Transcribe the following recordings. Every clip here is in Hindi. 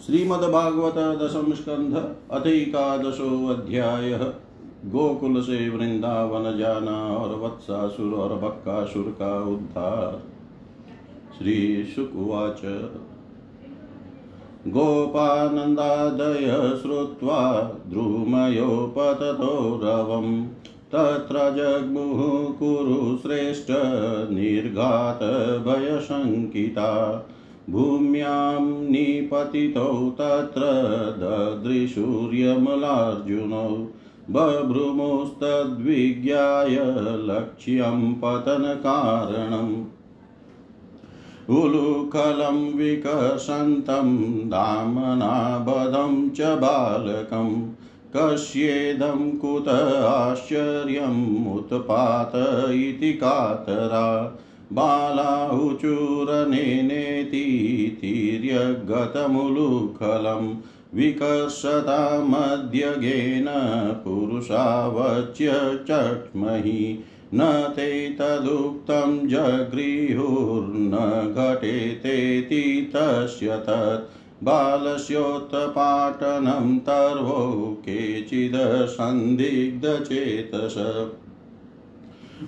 श्रीमद्भागवत दशम स्कंध अथिकादशो अध्याय गोकुल से वृंदावन जाना और वत्सासुर और बक्कासुर का उद्धार श्री शुकुवाच गोपानन्दादय श्रुत्वा द्रुमयोपततो रवम् तत्र जग्मुः कुरु श्रेष्ठ निर्घातभयशङ्किता। भूम्यां निपतितौ तत्र ददृशूर्यमलार्जुनौ बभ्रुमुस्तद्विज्ञाय लक्ष्यं पतनकारणम् उलुखलं विकसन्तं दामनाबधं च बालकं कस्येदं कुत आश्चर्यमुत्पात इति कातरा। बालाहुचूरनेनेति तिर्यगतमुलुखलं विकर्षतामध्यगेन पुरुषावच्य चक्ष्महि न ते तदुक्तं जगृहुर्न घटेतेति तस्य तत् बालस्योत्पाटनं तर्वो केचिद् सन्दिग्धचेतस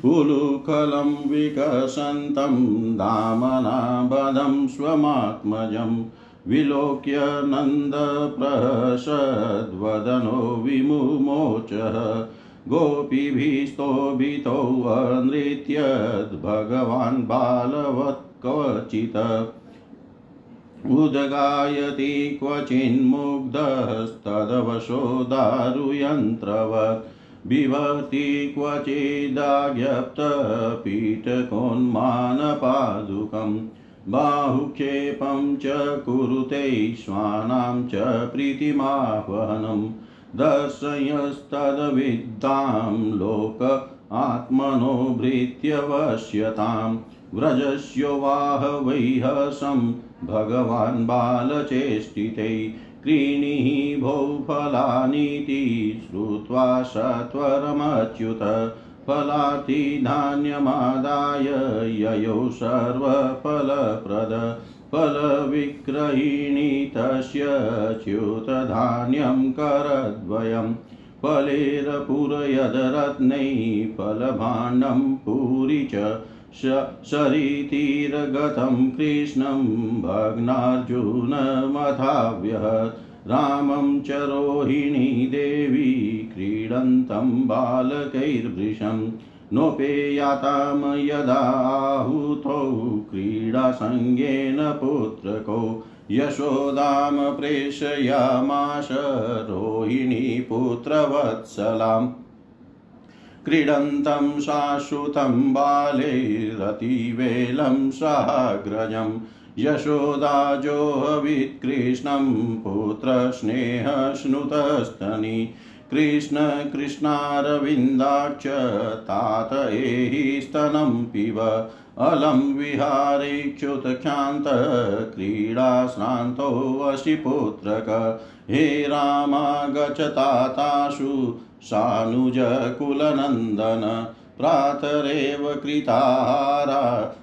उलुखलं विकसन्तं दामनाबधं स्वमात्मजं विलोक्य नन्दप्रहसद्वदनो विमुमोचः। गोपीभिस्तोभितो अनृत्यद्भगवान् बालवत् क्वचित् उद्गायति क्वचिन्मुग्धस्तदवशो दारुयन्त्रवत् बिभर्ति क्वचिदाज्ञप्तपीठकोन्मानपादुकम् बाहुक्षेपं च कुरुते श्वानां च प्रीतिमाह्वनम् दर्शयस्तद्विद्तां लोक आत्मनो भृत्यवश्यतां व्रजस्योवाह वैहसं भगवान् बालचेष्टिते क्रीणीः भो फलानीति श्रुत्वा सत्वरमच्युत फलार्थी धान्यमादाय ययो सर्वफलप्रद फलविक्रयिणी तस्य च्युतधान्यं करद्वयं फलेरपूरयदरत्नैः फलभाण्डं पुरी च शरीतिर्गतं कृष्णं भग्नार्जुनमथाव्यहत्। रामं च रोहिणी देवी क्रीडन्तं बालकैर्भृशम्। नोपेयातां यदाहुतौ क्रीडासङ्गेन पुत्रकौ। यशोदां प्रेषयामाश रोहिणी पुत्रवत्सलाम्। क्रीडन्तं शाश्वतं बालेरतिवेलं साग्रजम् यशोदाजोहवित्कृष्णं पुत्रस्नेहश्नुतस्तनि कृष्ण कृष्णारविन्दाक्ष तात एहि स्तनं पिब। अलं विहारेक्षुतख्यान्त क्रीडाश्रान्तो वशिपुत्रक। हे रामागच्छताताशु सानुजकुलनन्दन, प्रातरेव कृताहारा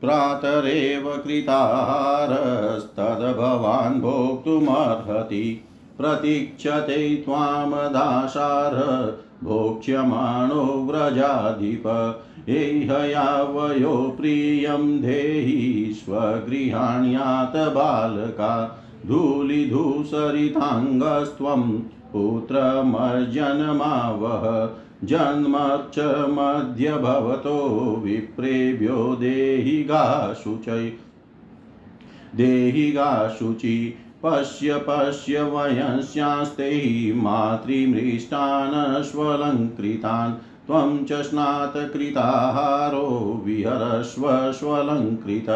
प्रातरेव कृताहारस्तद्भवान् भोक्तुमर्हति, प्रतीक्षते त्वामदाशार भोक्ष्यमाणो व्रजाधिप एहयावयो प्रियं देहि स्वगृहाण्यात बालका धूलिधूसरिताङ्गस्त्वं पुत्रमर्जनमावह। जन्मच्च मध्य भवतो विप्रेभ्यो देहि गाशुचै देहि गाशुचि पश्य पश्य वयस्यास्ते मातृमृष्टान् स्वलङ्कृतान् त्वं च स्नातकृताहारो विहरस्व स्वलङ्कृत।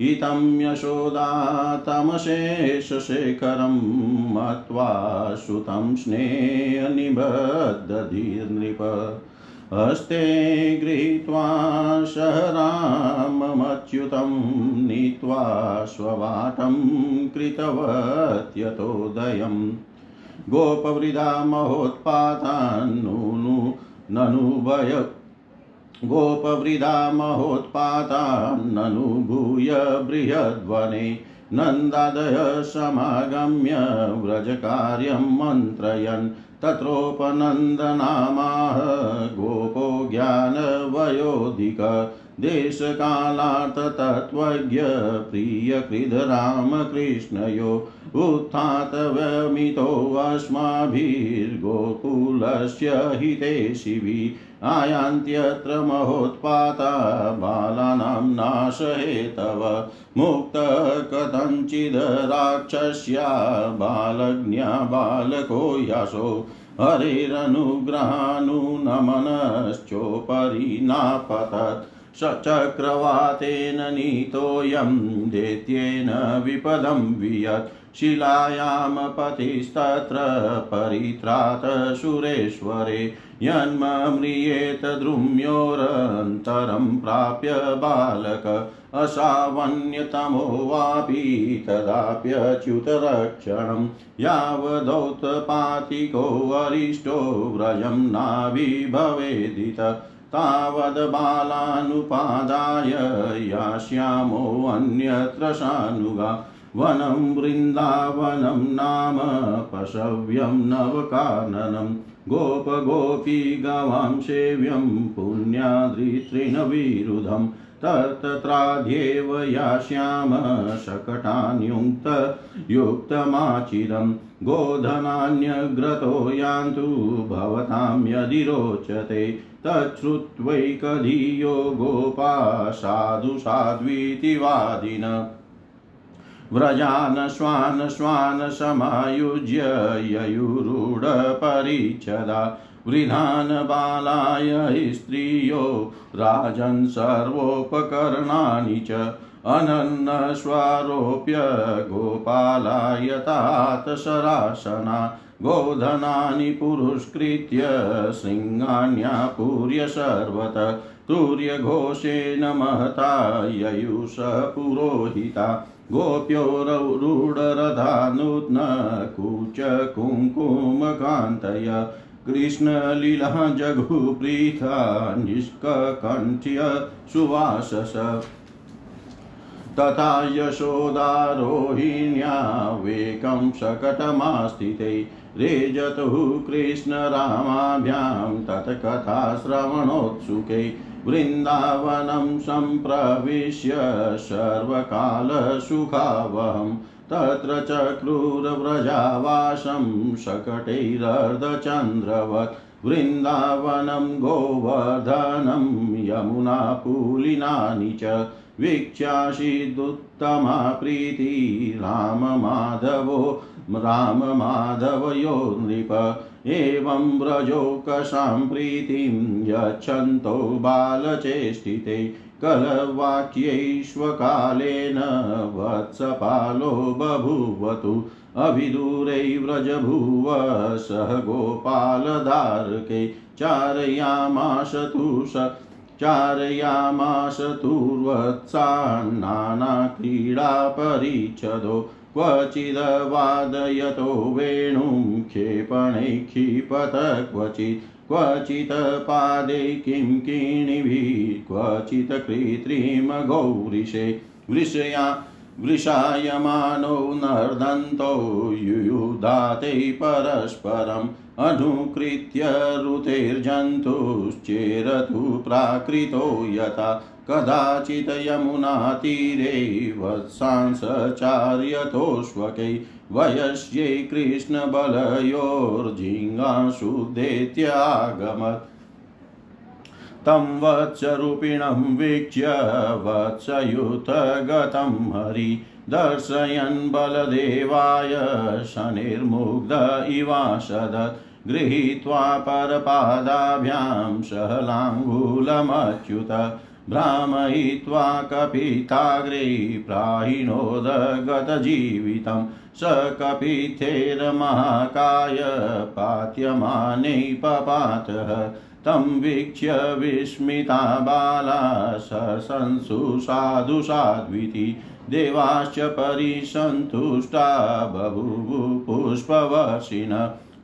इतं यशोदा तमशेषशेखरं मत्वा सुतं स्नेहनिबद्धधिर्नृप। हस्ते गृहीत्वा शहरामच्युतं नीत्वा स्ववाटं कृतवत्यतोदयम्। गोपवृदा महोत्पातान्नूनु ननुभय गोपवृदा महोत्पातान्ननुभूय बृहद्वने नन्दादय समागम्य व्रजकार्यं मन्त्रयन् तत्रोपनन्दनामाह गोपो ज्ञानवयोधिक देशकालार्थतत्त्वज्ञ प्रियकृधरामकृष्णयो उत्थातव्यमितोऽस्माभिर्गोकुलस्य हिते शिवि आयान्त्यत्र महोत्पाता, बालानां नाशहेतव मुक्त कथञ्चिद् राक्षस्या, बालज्ञा बालको यासो। हरेरनुग्रहानुनमनश्चोपरि नापतत्। सचक्रवातेन नीतोऽयं, दैत्येन विपदं वियत्। शिलायां पतिस्तत्र परित्रात सुरेश्वरे, यन्मम्रियेत द्रुम्योरन्तरं प्राप्य बालक असावन्यतमो वापि तदाप्यच्युतरक्षणं यावदौत्पातिकोऽरिष्टो व्रजं नाभिभवेदित तावद्बालानुपादाय यास्यामोऽन्यत्र सानुगा वनं वृन्दावनं नाम पशव्यं नवकाननं गोपगोपी गवां सेव्यं पुण्याद्रितृणविरुधं तत्त्राध्येव यास्याम शकटान्युक्तयुक्तमाचिरं गोधनान्यग्रतो यान्तु भवतां यदि रोचते तच्छ्रुत्वैकधीयो गोपा साधु साध्वीति वादिन व्रजान स्वान् स्वान् समायुज्य ययुरूढपरिच्छदा वृधान् बालाय स्त्रियो, राजन् सर्वोपकरणानि च। अनन्नस्वारोप्य गोपालायतात शरासना गोधनानि पुरुष्कृत्य शृङ्गान्यापूर्य सर्वत। तुर्यघोषेण महता ययुष पुरोहिता। गोप्यो रूढरथा नूत्न कूच कुङ्कुमकान्तय कृष्णलीला जघुप्रीथा निष्कण्ठ्य सुवासस। तथा यशोदारोहिण्या वेकं शकटमास्थिते रेजतुः कृष्णरामाभ्यां तत्कथाश्रवणोत्सुके वृन्दावनं सम्प्रविश्य सर्वकालसुखावहं तत्र चक्रूरव्रजावासं शकटैरर्धचन्द्रवत्। वृन्दावनं गोवर्धनं यमुनापूलिनानि च वीक्ष्यासीदुत्तमा प्रीति राममाधवो। राममाधवयो नृप एवं व्रजोकसां प्रीतिं यच्छन्तो बालचेष्टिते कलवाक्यैष्वकालेन वत्सपालो बभूवतु अभिदूरै व्रजभुव सह गोपालधारके चारयामाश तु स चारयामास तुर्वत्सान्नानाक्रीडापरिच्छदो क्वचिदवादयतो वेणुं क्षेपणै क्षिपत क्वचित् क्वचित् पादे किं किणिभिः क्वचित् कृत्रिमगौरिशे वृषया, वृषायमानो नर्दन्तो युयुधाते परस्परम् अनुकृत्य ऋतेर्जन्तुश्चेरतु प्राकृतो यथा कदाचित् यमुनातीरे वत्सांसचार्यतोष्वकै वयस्यै कृष्णबलयोर्जिङ्गाशुद्धेत्यागमत् तं वत्सरूपिणं वीक्ष्य वत्सयुतगतं हरि। दर्शयन् बलदेवाय शनिर्मुग्ध इवासदत् गृहीत्वा परपादाभ्यां सहलाङ्गूलमच्युत। भ्रामयित्वा कपिताग्रे प्राहिणोदगतजीवितं स कपिथेर्महाकाय पात्यमाने पपातः। तं वीक्ष्य विस्मिता बाला ससंसु साधु साध्विति देवाश्च परिसन्तुष्टा बभूवु पुष्पवर्षिण।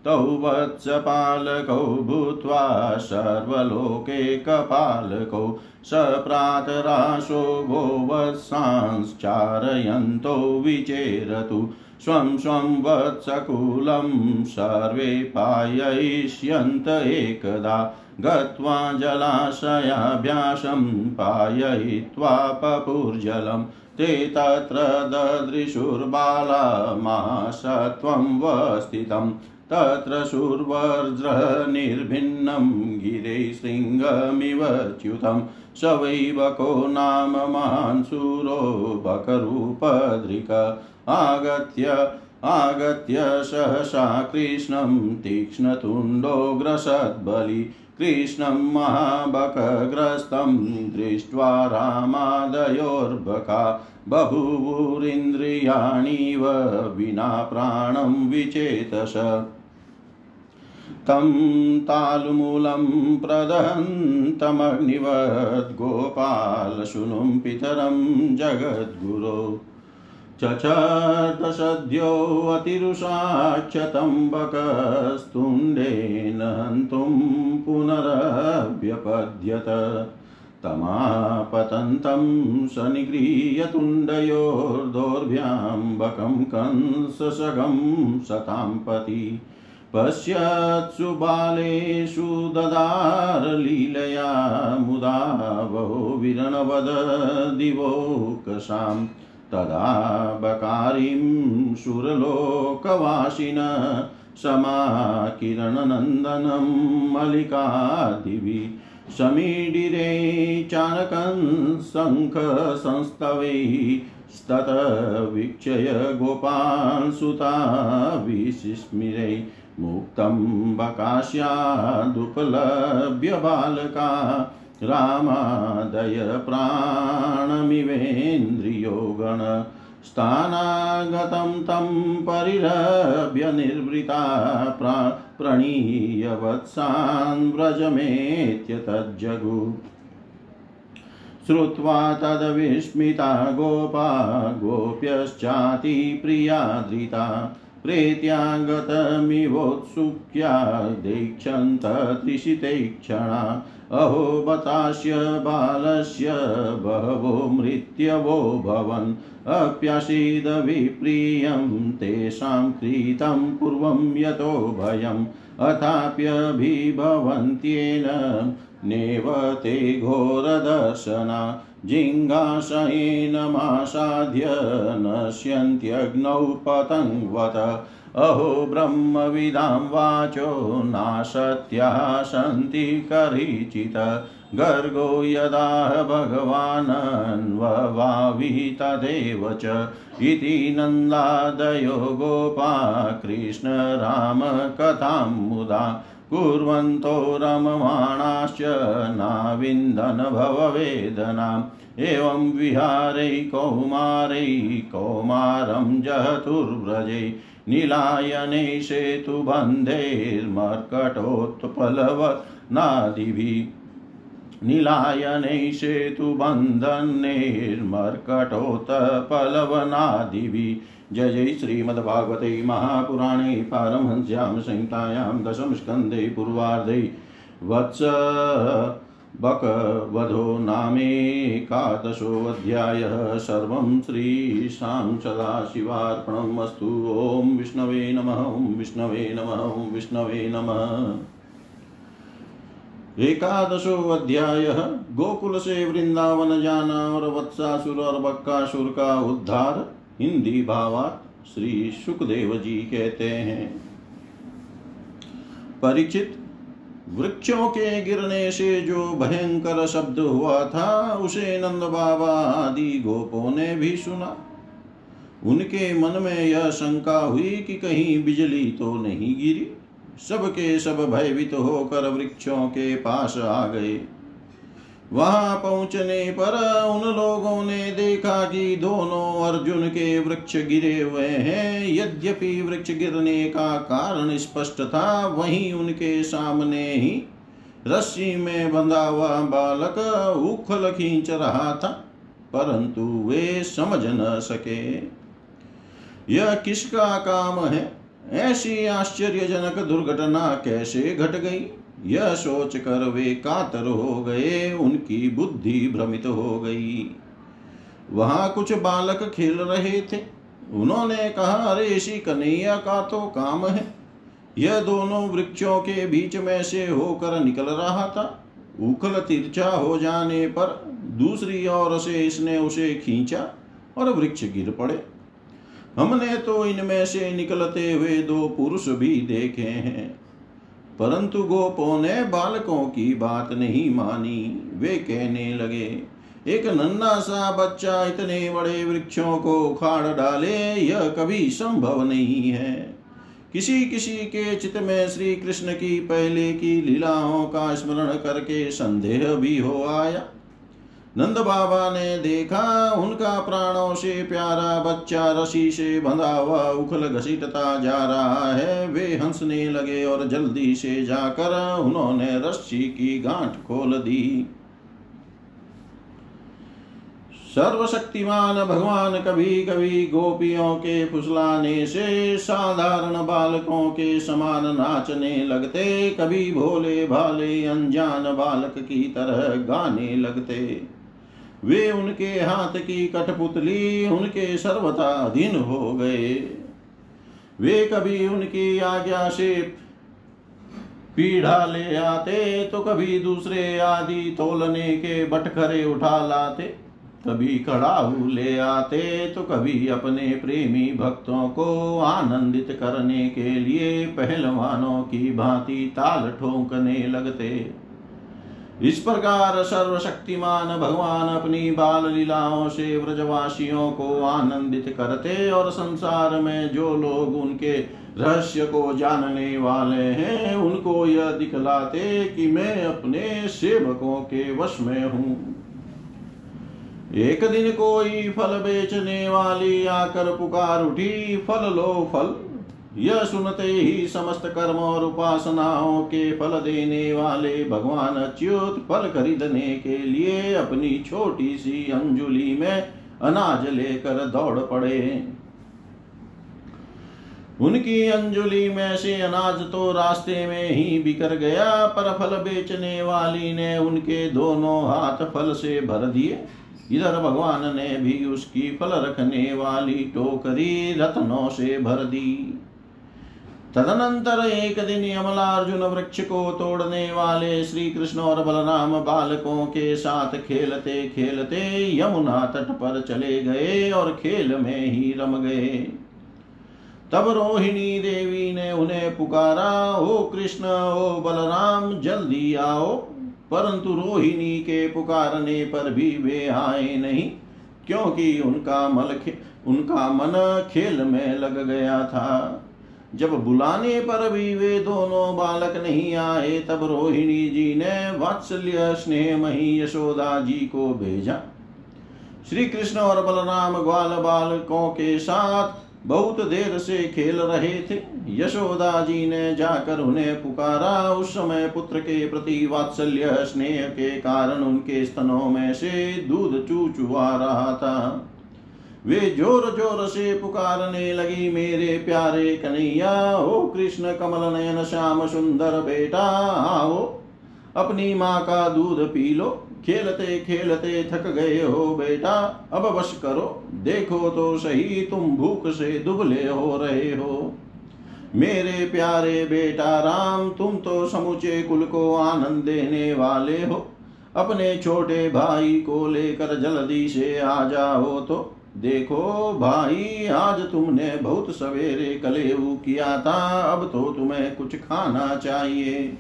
तौ वत्सपालकौ भूत्वा सर्वलोकेकपालकौ स प्रातराशो गोवत्सांश्चारयन्तो विचेरतु। स्वं स्वं वत्सकुलं सर्वे पाययिष्यन्त एकदा। गत्वा जलाशयाभ्यासं पाययित्वा पपुर्जलं। ते तत्र ददृशुर्बालमासत्वं वस्थितं। तत्र शूर्वर्ज्रनिर्भिन्नं गिरे शृङ्गमिव च्युतं स वैवको नाम महान् शूरो बकरूपदृक आगत्य आगत्य सहसा कृष्णं तीक्ष्णतुण्डोऽग्रसद्बलि कृष्णं महाबकग्रस्तं दृष्ट्वा रामादयोर्बका बहुवुरिन्द्रियाणीव विना प्राणं विचेतस। तं तालुमूलं प्रदहन्तमग्निवद्गोपालशुनुं पितरं जगद्गुरो। चचर्दशद्योऽतिरुषाक्षतम्बकस्तुण्डेन हन्तुं पुनरव्यपद्यत तमापतन्तं स निगृह्य तुण्डयोर्दोर्भ्याम्बकं कंससगं सतां पति। पश्यत्सु बालेषु ददारलीलया मुदा वो विरणवद दिवोकसाम् तदा बकारीं सुरलोकवासिन समाकिरणनन्दनं मल्लिकादिवि। समीडिरे चाणकं शङ्खसंस्तवैस्तत वीक्षय गोपांसुता विस्मिरै। मुक्तं बकास्यादुपलभ्य बालका रामादय प्राणमिवेन्द्रियो गण स्थानागतं तं परिरभ्य निर्वृता प्रा प्रणीय वत्सान् व्रजमेत्य तज्जगु श्रुत्वा तद्विस्मिता गोपा गोप्यश्चातिप्रियादृता। प्रेत्यागतमिवोत्सुक्या दीक्षन्त त्रिशिते क्षणा अहो बतास्य बालस्य बहवो मृत्यवो भवन्। अप्यसीदविप्रियं तेषां कृतं पूर्वं यतो भयम्। अथाप्यभिभवन्त्येन नेव ते घोरदर्शना। जिङ्गाशयेनमासाद्य नश्यन्त्यग्नौ पतङ्वत अहो ब्रह्मविदां वाचो नासत्या सन्ति करीचित गर्गो यदा भगवानन्ववावि तदेव च। इति नन्दादयो गोपा कृष्णरामकथां मुदा कुर्वन्तो रममाणाश्च नाविन्दन भववेदनाम् एवं विहारै कौमारै कौमारं जहतुर्व्रजे। नीलायने सेतुबन्धैर्मर्कटोत्पलवनादिभिः नीलायने सेतुबन्धनैर्मर्कटोत्पलवनादिभिः जय जय श्रीमद्भागवते महापुराणे पारमहंस्यां संहितायां दशमस्कन्धे पूर्वार्धे वत्स बकवधो नामेकादशोऽध्यायः सर्वं श्रीशां सदाशिवार्पणम् अस्तु। ॐ विष्णवे नमः, ॐ विष्णवे नमः, ॐ विष्णवे नमः। एकादशो अध्याय गोकुल से वृंदावन जाना और वत्सासुर और बक्कासुर का उद्धार। हिंदी भावार्थ श्री सुखदेव जी कहते हैं। परिचित वृक्षों के गिरने से जो भयंकर शब्द हुआ था, उसे नंद बाबा आदि गोपों ने भी सुना। उनके मन में यह शंका हुई कि कहीं बिजली तो नहीं गिरी। सबके सब भयभीत होकर वृक्षों के पास आ गए। वहाँ पहुँचने पर उन लोगों ने देखा कि दोनों अर्जुन के वृक्ष गिरे हुए हैं। यद्यपि वृक्ष गिरने का कारण स्पष्ट था, वहीं उनके सामने ही रस्सी में बंधा हुआ बालक उखल खींच रहा था, परंतु वे समझ न सके। यह किसका काम है? ऐसी आश्चर्यजनक दुर्घटना कैसे घट गई? यह सोच कर वे कातर हो गए, उनकी बुद्धि भ्रमित हो गई। वहाँ कुछ बालक खेल रहे थे। उन्होंने कहा, अरे, इसी कन्हैया का तो काम है। यह दोनों वृक्षों के बीच में से होकर निकल रहा था। उखल तिरछा हो जाने पर दूसरी ओर से इसने उसे खींचा और वृक्ष गिर पड़े। हमने तो इनमें से निकलते हुए दो पुरुष भी देखे हैं। परंतु गोपों ने बालकों की बात नहीं मानी। वे कहने लगे, एक नन्ना सा बच्चा इतने बड़े वृक्षों को उखाड़ डाले, यह कभी संभव नहीं है। किसी किसी के चित में श्री कृष्ण की पहले की लीलाओं का स्मरण करके संदेह भी हो आया। नंद बाबा ने देखा, उनका प्राणों से प्यारा बच्चा रसी से बंधा हुआ उखल घसीटता जा रहा है। वे हंसने लगे और जल्दी से जाकर उन्होंने रस्सी की गांठ खोल दी। सर्वशक्तिमान भगवान कभी कभी गोपियों के फुसलाने से, साधारण बालकों के समान नाचने लगते, कभी भोले भाले अनजान बालक की तरह गाने लगते। वे उनके हाथ की कठपुतली उनके सर्वथा अधीन हो गए। वे कभी उनकी आज्ञा से पीढ़ा ले आते तो कभी दूसरे आदि तोलने के बटखरे उठा लाते। कभी कड़ाहू ले आते तो कभी अपने प्रेमी भक्तों को आनंदित करने के लिए पहलवानों की भांति ताल ठोंकने लगते। इस प्रकार सर्वशक्तिमान भगवान अपनी बाल लीलाओं से व्रजवासियों को आनंदित करते और संसार में जो लोग उनके रहस्य को जानने वाले हैं, उनको यह दिखलाते कि मैं अपने सेवकों के वश में हूँ। एक दिन कोई फल बेचने वाली आकर पुकार उठी, फल लो फल। यह सुनते ही समस्त कर्म और उपासनाओं के फल देने वाले भगवान अच्युत फल खरीदने के लिए अपनी छोटी सी अंजुली में अनाज लेकर दौड़ पड़े। उनकी अंजुली में से अनाज तो रास्ते में ही बिकर गया, पर फल बेचने वाली ने उनके दोनों हाथ फल से भर दिए। इधर भगवान ने भी उसकी फल रखने वाली टोकरी रत्नों से भर दी। तदनंतर एक दिन यमलार्जुन वृक्ष को तोड़ने वाले श्री कृष्ण और बलराम बालकों के साथ खेलते खेलते यमुना तट पर चले गए और खेल में ही रम गए। तब रोहिणी देवी ने उन्हें पुकारा, ओ कृष्ण, ओ बलराम, जल्दी आओ। परंतु रोहिणी के पुकारने पर भी वे आए नहीं, क्योंकि उनका मल उनका मन खेल में लग गया था। जब बुलाने पर भी वे दोनों बालक नहीं आए, तब रोहिणी जी ने वात्सल्य स्नेह मही यशोदा जी को भेजा। श्री कृष्ण और बलराम ग्वाल बालकों के साथ बहुत देर से खेल रहे थे। यशोदा जी ने जाकर उन्हें पुकारा। उस समय पुत्र के प्रति वात्सल्य स्नेह के कारण उनके स्तनों में से दूध चू चुआ रहा था। वे ज़ोर ज़ोर से पुकारने लगी, मेरे प्यारे कन्हैया, ओ कृष्ण कमल नयन श्याम सुंदर बेटा, आओ, अपनी माँ का दूध पी लो। खेलते खेलते थक गए हो बेटा, अब बस करो। देखो तो सही, तुम भूख से दुबले हो रहे हो। मेरे प्यारे बेटा राम, तुम तो समुचे कुल को आनंद देने वाले हो। अपने छोटे भाई को लेकर जल्दी से आ जाओ तो देखो भाई, आज तुमने बहुत सवेरे कलेऊ किया था, अब तो तुम्हें कुछ खाना चाहिए।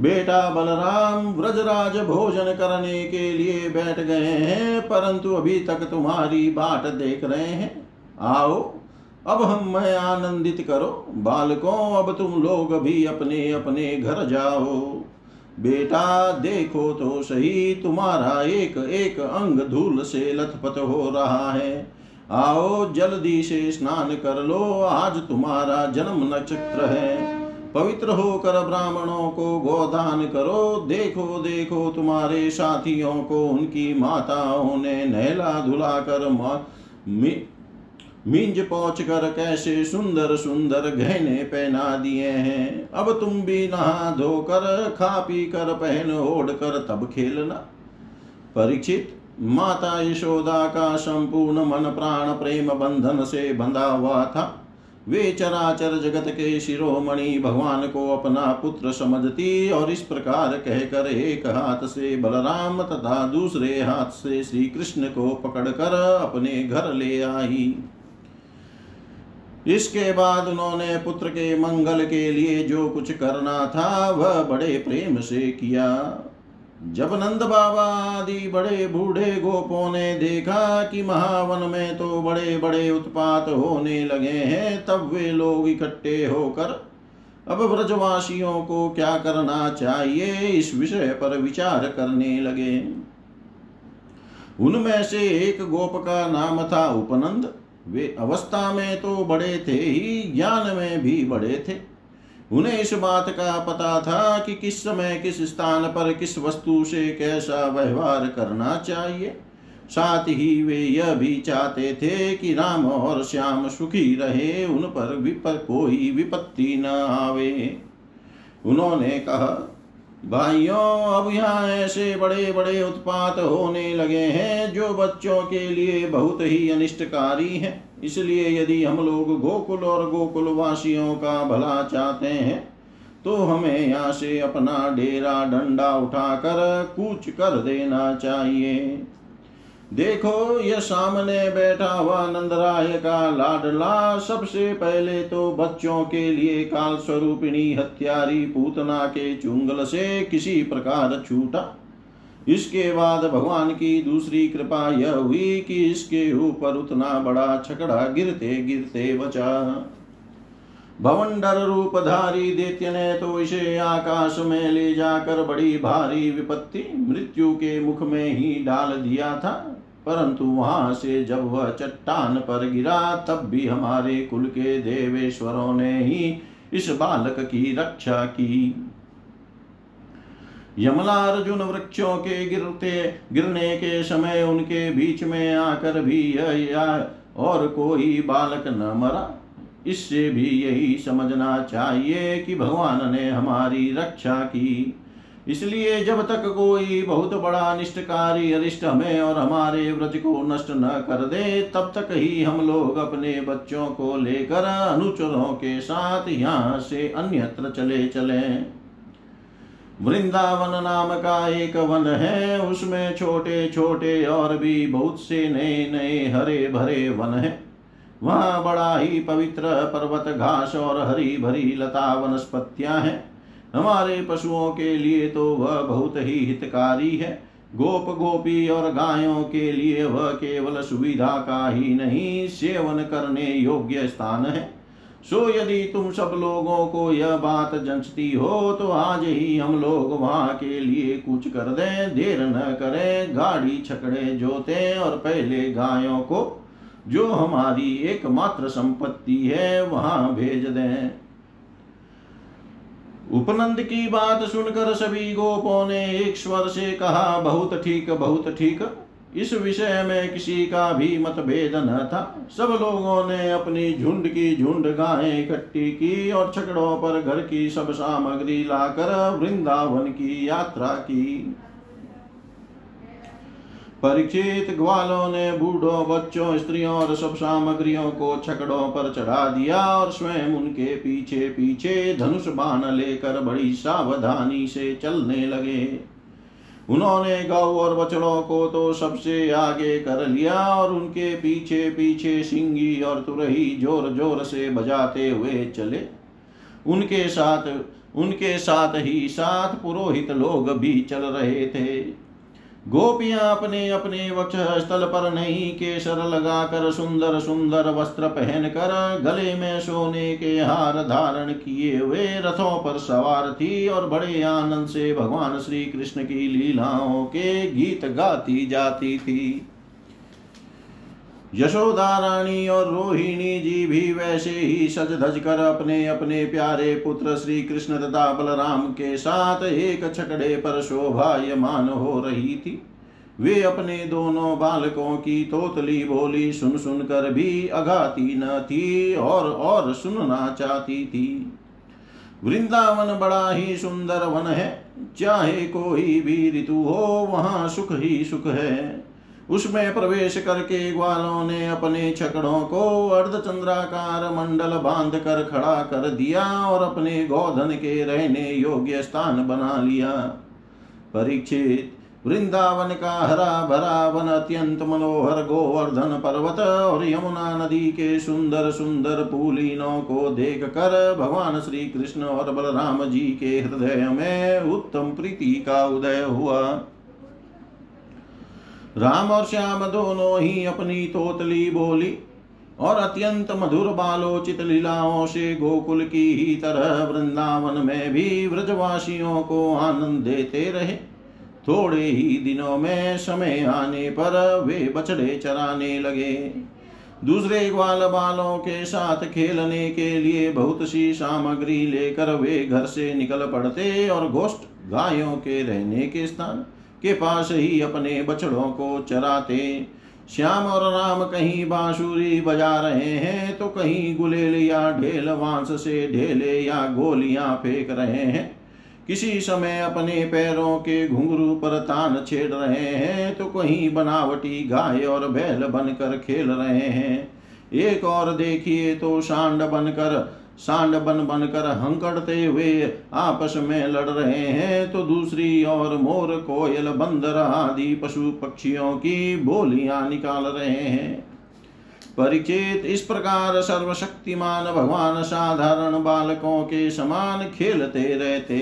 बेटा बलराम व्रजराज भोजन करने के लिए बैठ गए हैं, परंतु अभी तक तुम्हारी बाट देख रहे हैं। आओ, अब हम मैं आनंदित करो, बालकों, अब तुम लोग भी अपने अपने घर जाओ। बेटा, देखो तो सही, तुम्हारा एक एक अंग धूल से लथपथ हो रहा है। आओ, जल्दी से स्नान कर लो, आज तुम्हारा जन्म नक्षत्र है। पवित्र होकर ब्राह्मणों को गोदान करो, देखो देखो तुम्हारे साथियों को, उनकी माताओं ने नहला धुला कर मिंज पहुँच कर कैसे सुंदर सुंदर गहने पहना दिए हैं। अब तुम भी नहा धोकर, खा पी कर, पहन ओढ़ कर तब खेलना। परीक्षित, माता यशोदा का संपूर्ण मन प्राण प्रेम बंधन से बंधा हुआ था। वे चराचर जगत के शिरोमणि भगवान को अपना पुत्र समझती और इस प्रकार कहकर एक हाथ से बलराम तथा दूसरे हाथ से श्री कृष्ण को पकड़कर अपने घर ले आई। इसके बाद उन्होंने पुत्र के मंगल के लिए जो कुछ करना था, वह बड़े प्रेम से किया। जब नंद बाबा आदि बड़े बूढ़े गोपों ने देखा कि महावन में तो बड़े बड़े उत्पात होने लगे हैं, तब वे लोग इकट्ठे होकर, अब ब्रजवासियों को क्या करना चाहिए? इस विषय पर विचार करने लगे। उनमें से एक गोप का नाम था उपनंद। वे अवस्था में तो बड़े थे ही, ज्ञान में भी बड़े थे। उन्हें इस बात का पता था कि किस समय, किस स्थान पर, किस वस्तु से कैसा व्यवहार करना चाहिए। साथ ही वे यह भी चाहते थे कि राम और श्याम सुखी रहे, उन पर विपर कोई विपत्ति न आवे। उन्होंने कहा भाइयों, अब यहाँ ऐसे बड़े बड़े उत्पात होने लगे हैं जो बच्चों के लिए बहुत ही अनिष्टकारी हैं। इसलिए यदि हम लोग गोकुल और गोकुलवासियों का भला चाहते हैं तो हमें यहाँ से अपना डेरा डंडा उठाकर कूच कर देना चाहिए। देखो यह सामने बैठा हुआ नंदराय का लाडला। सबसे पहले तो बच्चों के लिए काल स्वरूपिणी हत्यारी पूतना के चुंगल से किसी प्रकार छूटा। इसके बाद भगवान की दूसरी कृपा यह हुई कि इसके ऊपर उतना बड़ा छकड़ा गिरते गिरते बचा। भवंडर रूपधारी दैत्य ने तो इसे आकाश में ले जाकर बड़ी भारी विपत्ति मृत्यु के मुख में ही डाल दिया था। परंतु वहाँ से जब वह चट्टान पर गिरा, तब भी हमारे कुल के देवेश्वरों ने ही इस बालक की रक्षा की। यमला अर्जुन वृक्षों के गिरते, गिरने के समय उनके बीच में आकर भी यह या और कोई बालक न मरा। इससे भी यही समझना चाहिए कि भगवान ने हमारी रक्षा की। इसलिए जब तक कोई बहुत बड़ा अनिष्टकारी अरिष्ट हमें और हमारे व्रज को नष्ट न कर दे, तब तक ही हम लोग अपने बच्चों को लेकर अनुचरों के साथ यहाँ से अन्यत्र चले चले। वृंदावन नाम का एक वन है, उसमें छोटे छोटे और भी बहुत से नए नए हरे भरे वन है। वहाँ बड़ा ही पवित्र पर्वत, घास और हरी भरी लता वनस्पतियाँ हैं। हमारे पशुओं के लिए तो वह बहुत ही हितकारी है। गोप गोपी और गायों के लिए वह केवल सुविधा का ही नहीं, सेवन करने योग्य स्थान है। सो यदि तुम सब लोगों को यह बात जंचती हो तो आज ही हम लोग वहाँ के लिए कुछ कर दें, देर न करें, गाड़ी छकड़े, जोते और पहले गायों को, जो हमारी एकमात्र संपत्ति है, वहाँ भेज दें। उपनंद की बात सुनकर सभी गोपों ने एक स्वर से कहा, बहुत ठीक बहुत ठीक। इस विषय में किसी का भी मतभेद न था। सब लोगों ने अपनी झुंड की झुंड गायें इकट्ठी की और छकड़ों पर घर की सब सामग्री लाकर वृंदावन की यात्रा की। परीक्षित ग्वालों ने बूढ़ों बच्चों, स्त्रियों और सब सामग्रियों को छकड़ों पर चढ़ा दिया और स्वयं उनके पीछे पीछे धनुष बाण लेकर बड़ी सावधानी से चलने लगे। उन्होंने गौ और बछड़ों को तो सबसे आगे कर लिया और उनके पीछे पीछे सिंगी और तुरही ज़ोर ज़ोर से बजाते हुए चले। उनके साथ उनके साथ ही साथ पुरोहित लोग भी चल रहे थे। गोपियाँ अपने अपने वक्ष स्थल पर नहीं केसर लगाकर सुंदर सुंदर वस्त्र पहनकर गले में सोने के हार धारण किए हुए रथों पर सवार थी और बड़े आनंद से भगवान श्री कृष्ण की लीलाओं के गीत गाती जाती थी। यशोदा रानी और रोहिणी जी भी वैसे ही सज धज कर अपने अपने प्यारे पुत्र श्री कृष्ण तथा बलराम के साथ एक छकड़े पर शोभायमान हो रही थी। वे अपने दोनों बालकों की तोतली बोली सुन सुन कर भी अघाती न थी और और सुनना चाहती थी। वृंदावन बड़ा ही सुंदर वन है, चाहे कोई भी ऋतु हो, वहाँ सुख ही सुख है। उसमें प्रवेश करके ग्वालों ने अपने छकड़ों को अर्धचंद्राकार मंडल बाँध कर खड़ा कर दिया और अपने गोधन के रहने योग्य स्थान बना लिया। परीक्षित, वृंदावन का हरा भरा वन अत्यंत मनोहर गोवर्धन पर्वत और यमुना नदी के सुंदर सुंदर पुलीनों को देख कर भगवान श्री कृष्ण और बलराम जी के हृदय में उत्तम प्रीति का उदय हुआ। राम और श्याम दोनों ही अपनी तोतली बोली और अत्यंत मधुर बालोचित लीलाओं से गोकुल की ही तरह वृंदावन में भी व्रजवासियों को आनंद देते रहे। थोड़े ही दिनों में समय आने पर वे बछड़े चराने लगे। दूसरे ग्वाल बालों के साथ खेलने के लिए बहुत सी सामग्री लेकर वे घर से निकल पड़ते और गोष्ठ गायों के रहने के स्थान के पास ही अपने बछड़ों को चराते। श्याम और राम कहीं बांसुरी बजा रहे हैं तो कहीं गुलेल या ढेल वांस से ढेले या गोलियाँ फेंक रहे हैं। किसी समय अपने पैरों के घुंघरू पर तान छेड़ रहे हैं तो कहीं बनावटी गाय और बैल बनकर खेल रहे हैं। एक और देखिए तो सांड बनकर सांड बन बनकर हंकड़ते हुए आपस में लड़ रहे हैं तो दूसरी ओर मोर कोयल बंदर आदि पशु पक्षियों की बोलियाँ निकाल रहे हैं। परिचित, इस प्रकार सर्वशक्तिमान भगवान साधारण बालकों के समान खेलते रहते।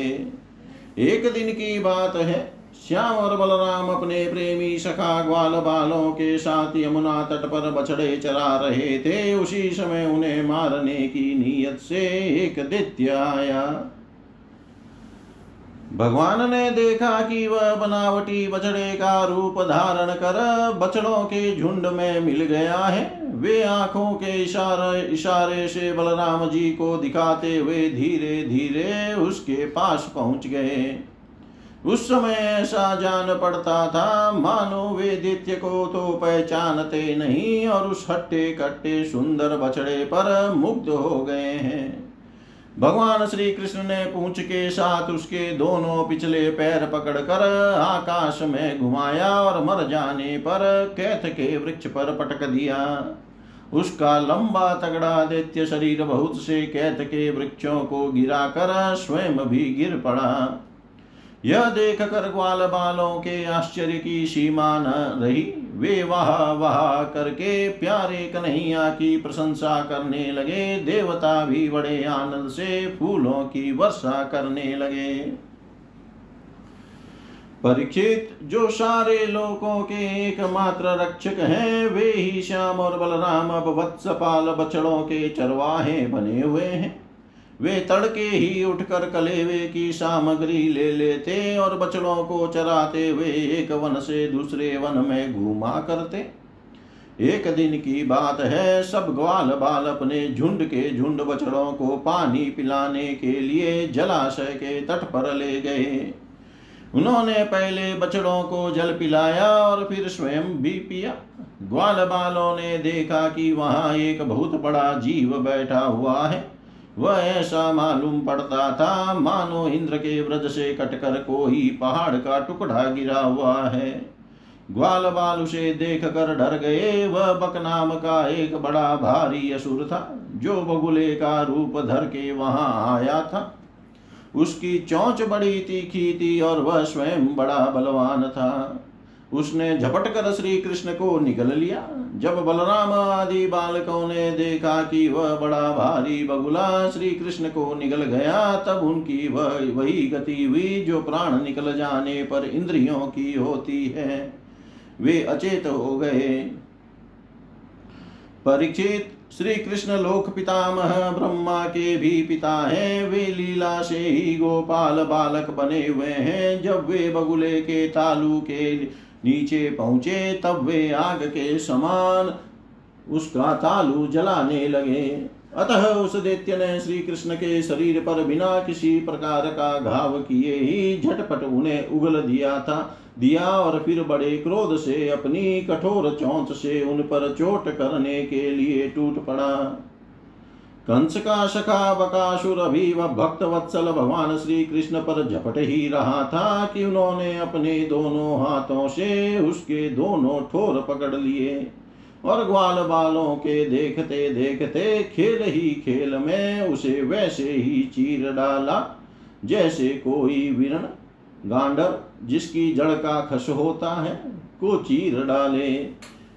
एक दिन की बात है श्याम और बलराम अपने प्रेमी सखा ग्वाल बालों के साथ यमुना तट पर बछड़े चला रहे थे। उसी समय उन्हें मारने की नीयत से एक दैत्य आया। भगवान ने देखा कि वह बनावटी बछड़े का रूप धारण कर बछड़ों के झुंड में मिल गया है। वे आँखों के इशारे इशारे से बलराम जी को दिखाते हुए धीरे धीरे उसके पास पहुँच गए। उस समय ऐसा जान पड़ता था, मानो वे दित्य को तो पहचानते नहीं और उस हट्टे कट्टे सुंदर बछड़े पर मुग्ध हो गए हैं। भगवान श्री कृष्ण ने पूछ के साथ उसके दोनों पिछले पैर पकड़कर आकाश में घुमाया और मर जाने पर कैथ के वृक्ष पर पटक दिया। उसका लंबा तगड़ा दैत्य शरीर बहुत से कैथ के वृक्षों को गिराकर स्वयं भी गिर पड़ा। यह देख कर ग्वाल बालों के आश्चर्य की सीमा न रही। वे वाह वाह करके प्यारे कन्हैया की प्रशंसा करने लगे। देवता भी बड़े आनंद से फूलों की वर्षा करने लगे। परीक्षित, जो सारे लोकों के एकमात्र रक्षक हैं, वे ही श्याम और बलराम अब वत्सपाल बछड़ों के चरवाहे बने हुए हैं। वे तड़के ही उठकर कलेवे की सामग्री ले लेते और बछड़ों को चराते हुए एक वन से दूसरे वन में घूमा करते। एक दिन की बात है, सब ग्वाल बाल अपने झुंड के झुंड बछड़ों को पानी पिलाने के लिए जलाशय के तट पर ले गए। उन्होंने पहले बछड़ों को जल पिलाया और फिर स्वयं भी पिया। ग्वाल बालों ने देखा कि वहाँ एक बहुत बड़ा जीव बैठा हुआ है। वह ऐसा मालूम पड़ता था, मानो इंद्र के व्रज से कटकर कोई पहाड़ का टुकड़ा गिरा हुआ है। ग्वाल बाल उसे देख कर डर गए। वह बक नाम का एक बड़ा भारी असुर था, जो बगुले का रूप धर के वहाँ आया था। उसकी चौंच बड़ी तीखी थी और वह स्वयं बड़ा बलवान था। उसने झपट कर श्री कृष्ण को निगल लिया। जब बलराम आदि बालकों ने देखा कि वह बड़ा भारी बगुला श्री कृष्ण को निकल गया, तब उनकी वह, वही गति हुई जो प्राण निकल जाने पर इंद्रियों की होती है। वे अचेत हो गए। परीक्षित श्री कृष्ण लोक पितामह ब्रह्मा के भी पिता हैं। वे लीला से ही गोपाल बालक बने हुए हैं। जब वे बगुले के तालू के नीचे पहुँचे तब वे आग के समान उसका तालु जलाने लगे। अतः उस दैत्य ने श्री कृष्ण के शरीर पर बिना किसी प्रकार का घाव किए ही झटपट उन्हें उगल दिया था, दिया और फिर बड़े क्रोध से अपनी कठोर चौंच से उन पर चोट करने के लिए टूट पड़ा। कंस का सखा बकासुर अभी वह भक्त वत्सल भगवान श्री कृष्ण पर झपट ही रहा था कि उन्होंने अपने दोनों हाथों से उसके दोनों ठोर पकड़ लिए और ग्वाल बालों के देखते देखते खेल ही खेल में उसे वैसे ही चीर डाला जैसे कोई विरण गांडर जिसकी जड़ का खस होता है, को चीर डाले।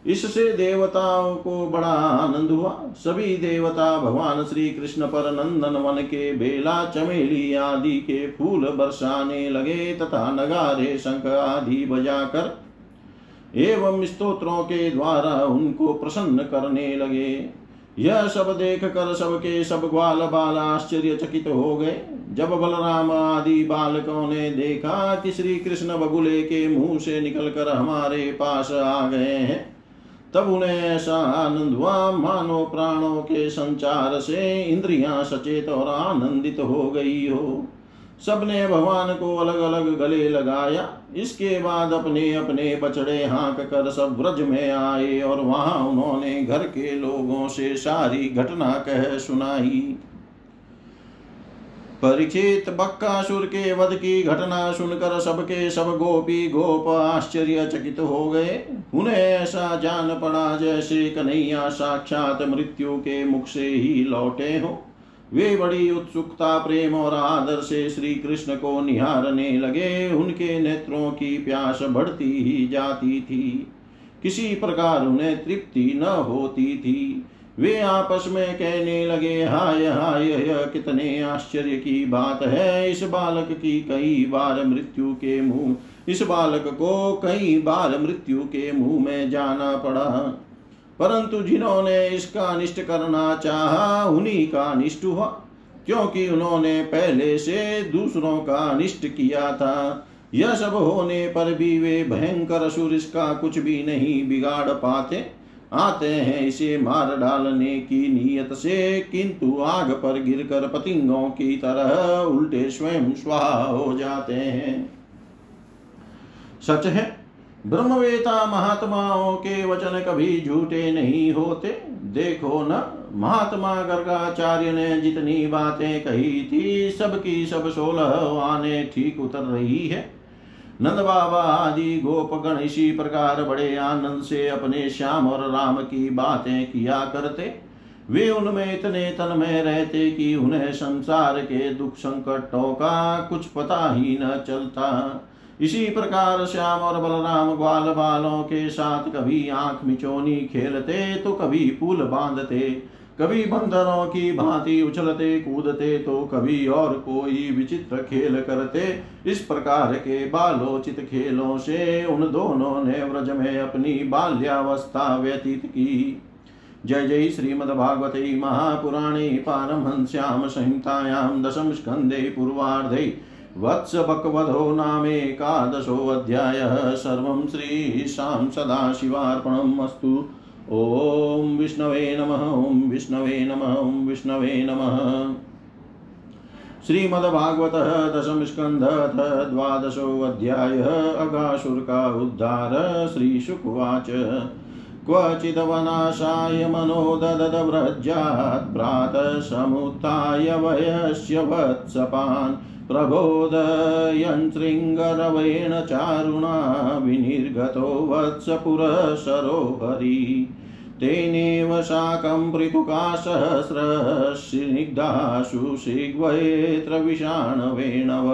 इससे देवताओं को बड़ा आनंद हुआ। सभी देवता भगवान श्री कृष्ण पर नंदन वन के बेला, चमेली आदि के फूल बरसाने लगे तथा नगारे शंख आदि बजाकर एवं स्तोत्रों के द्वारा उनको प्रसन्न करने लगे। यह सब देख कर सबके सब ग्वाल बाल आश्चर्यचकित हो गए। जब बलराम आदि बालकों ने देखा कि श्री कृष्ण बगुले के मुँह से निकलकर हमारे पास आ गए हैं तब उन्हें ऐसा आनंद हुआ मानो प्राणों के संचार से इंद्रियाँ सचेत और आनंदित हो गई हो। सबने भगवान को अलग अलग गले लगाया। इसके बाद अपने अपने बछड़े हाँक कर सब व्रज में आए और वहाँ उन्होंने घर के लोगों से सारी घटना कह सुनाई। परीक्षित बक्कासुर के वध की घटना सुनकर सबके सब गोपी गोप आश्चर्यचकित हो गए। उन्हें ऐसा जान पड़ा जैसे कन्हैया साक्षात मृत्यु के मुख से ही लौटे हो। वे बड़ी उत्सुकता, प्रेम और आदर से श्री कृष्ण को निहारने लगे। उनके नेत्रों की प्यास बढ़ती ही जाती थी। किसी प्रकार उन्हें तृप्ति न होती थी। वे आपस में कहने लगे, हाय हाय, यह कितने आश्चर्य की बात है। इस बालक की कई बार मृत्यु के मुँह, इस बालक को कई बार मृत्यु के मुँह में जाना पड़ा। परंतु जिन्होंने इसका अनिष्ट करना चाहा, उन्हीं का अनिष्ट हुआ, क्योंकि उन्होंने पहले से दूसरों का अनिष्ट किया था। यह सब होने पर भी वे भयंकर असुर इसका कुछ भी नहीं बिगाड़ पाते। आते हैं इसे मार डालने की नीयत से, किंतु आग पर गिरकर पतिंगों की तरह उल्टे स्वयं स्वाहा हो जाते हैं। सच है, ब्रह्मवेता महात्माओं के वचन कभी झूठे नहीं होते। देखो न, महात्मा गर्गाचार्य ने जितनी बातें कही थी, सबकी सब सोलह आने ठीक उतर रही है। नंद बाबा आदि गोपगण इसी प्रकार बड़े आनंद से अपने श्याम और राम की बातें किया करते। वे उनमें इतने तन में रहते कि उन्हें संसार के दुख संकटों का कुछ पता ही न चलता। इसी प्रकार श्याम और बलराम ग्वाल बालों के साथ कभी आँख मिचोनी खेलते तो कभी पुल बांधते। कभी बंदरों की भांति उछलते, कूदते तो कभी और कोई विचित्र खेल करते। इस प्रकार के बालोचित खेलों से उन दोनों ने व्रज में अपनी बाल्यावस्था व्यतीत की। जय जय श्रीमद्भागवते महापुराणे पारमहंस्यां संहितायां दशम स्कंदे स्कन्धे पूर्वार्धे वत्सभक्वधो नामेकादशोऽध्यायः सर्वं श्रीशां सदाशिवार्पणम् अस्तु। ॐ विष्णवे नमः ॐ विष्णवे नमः ॐ विष्णवे नमः। श्रीमद्भागवतः दशमस्कन्धः द्वादशोऽध्यायः अगासुर का उद्धार श्रीशुकुवाच। क्वचिदवनाशाय मनो ददव्रजात् प्रातः समुत्थाय वयस्य वत्सपान्। प्रबोधयन्शृङ्गरवेण चारुणा विनिर्गतो वत्सपुरसरो हरि तेनेव साकं पृथुकासहस्रस्निग्धाशु शीघ्वेत्र विषाणवेणव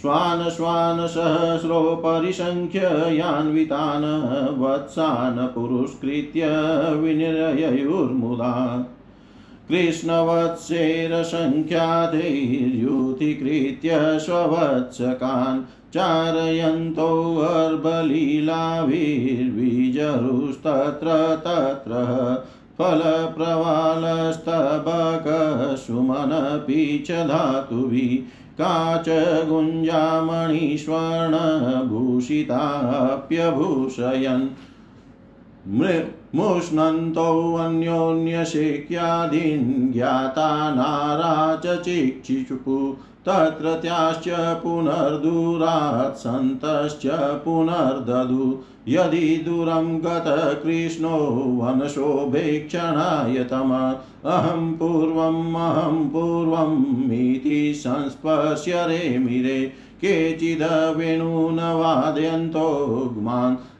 स्वान् स्वान् सहस्रो परिसङ्ख्य यान्वितान् वत्सान् पुरुष्कृत्य विनिरययुर्मुदा। कृष्णवत्सेरसङ्ख्यातैर्युतिकृत्य स्ववत्सकान् चारयन्तोऽर्बलीलाभिर्विजरुस्तत्र तत्र फलप्रवालस्तबकसुमनपि च धातुभिः काचगुञ्जामणिस्वर्णभूषिताप्यभूषयन् मुष्णन्तोऽन्योन्यशेक्यादीन् ज्ञाता नारा च चिक्षिचुपु तत्रत्याश्च पुनर्दूरात् सन्तश्च पुनर्ददु। यदि दूरं गतकृष्णो वनशोभेक्षणाय तम। अहं पूर्वम्, अहं पूर्वमिति संस्पश्य रेमिरे केचिदवेणून वादयन्तो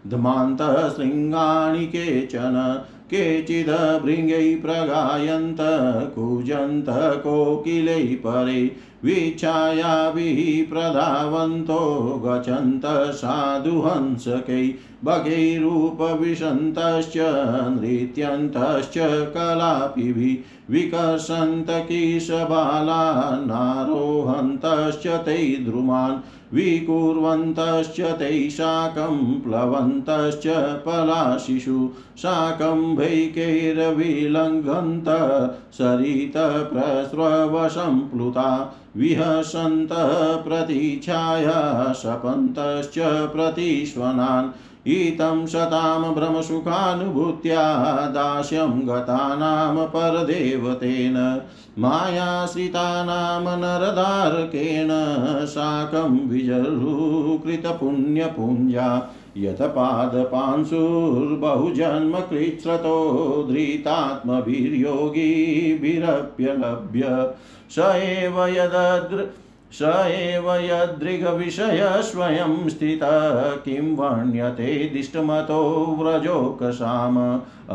ध्मान्तशृङ्गाणि केचन केचिदभृङ्गै प्रगायन्त कूजन्त कोकिलैः परे वीक्षायाभिः प्रधावन्तो गच्छन्त साधुहंसकै बगैरूपविशन्तश्च नृत्यन्तश्च कलापिभिः विकसन्त किशबाला नारोहन्तश्च तै विकुर्वन्तश्च तैः शाकं प्लवन्तश्च पलाशिषु। शाकम्भैकैरविलङ्घन्त सरितप्रस्रवशं प्लुता। विहसन्तः प्रतीच्छाया, शपन्तश्च प्रतीश्वनान् इतं शतां भ्रमसुखानुभूत्या, दास्यं गतानां परदेवतेन। मायाश्रितानां नरधारकेण साकं विजरुकृतपुण्यपुञ्जा यतपादपांशुर्बहुजन्मकृच्छ्रतो धृतात्मभिर्योगीभिरप्यलभ्य स एव यदद्र स एव यदृगविषयस्वयं स्थितः किं वर्ण्यते दिष्टमतो व्रजोकसाम?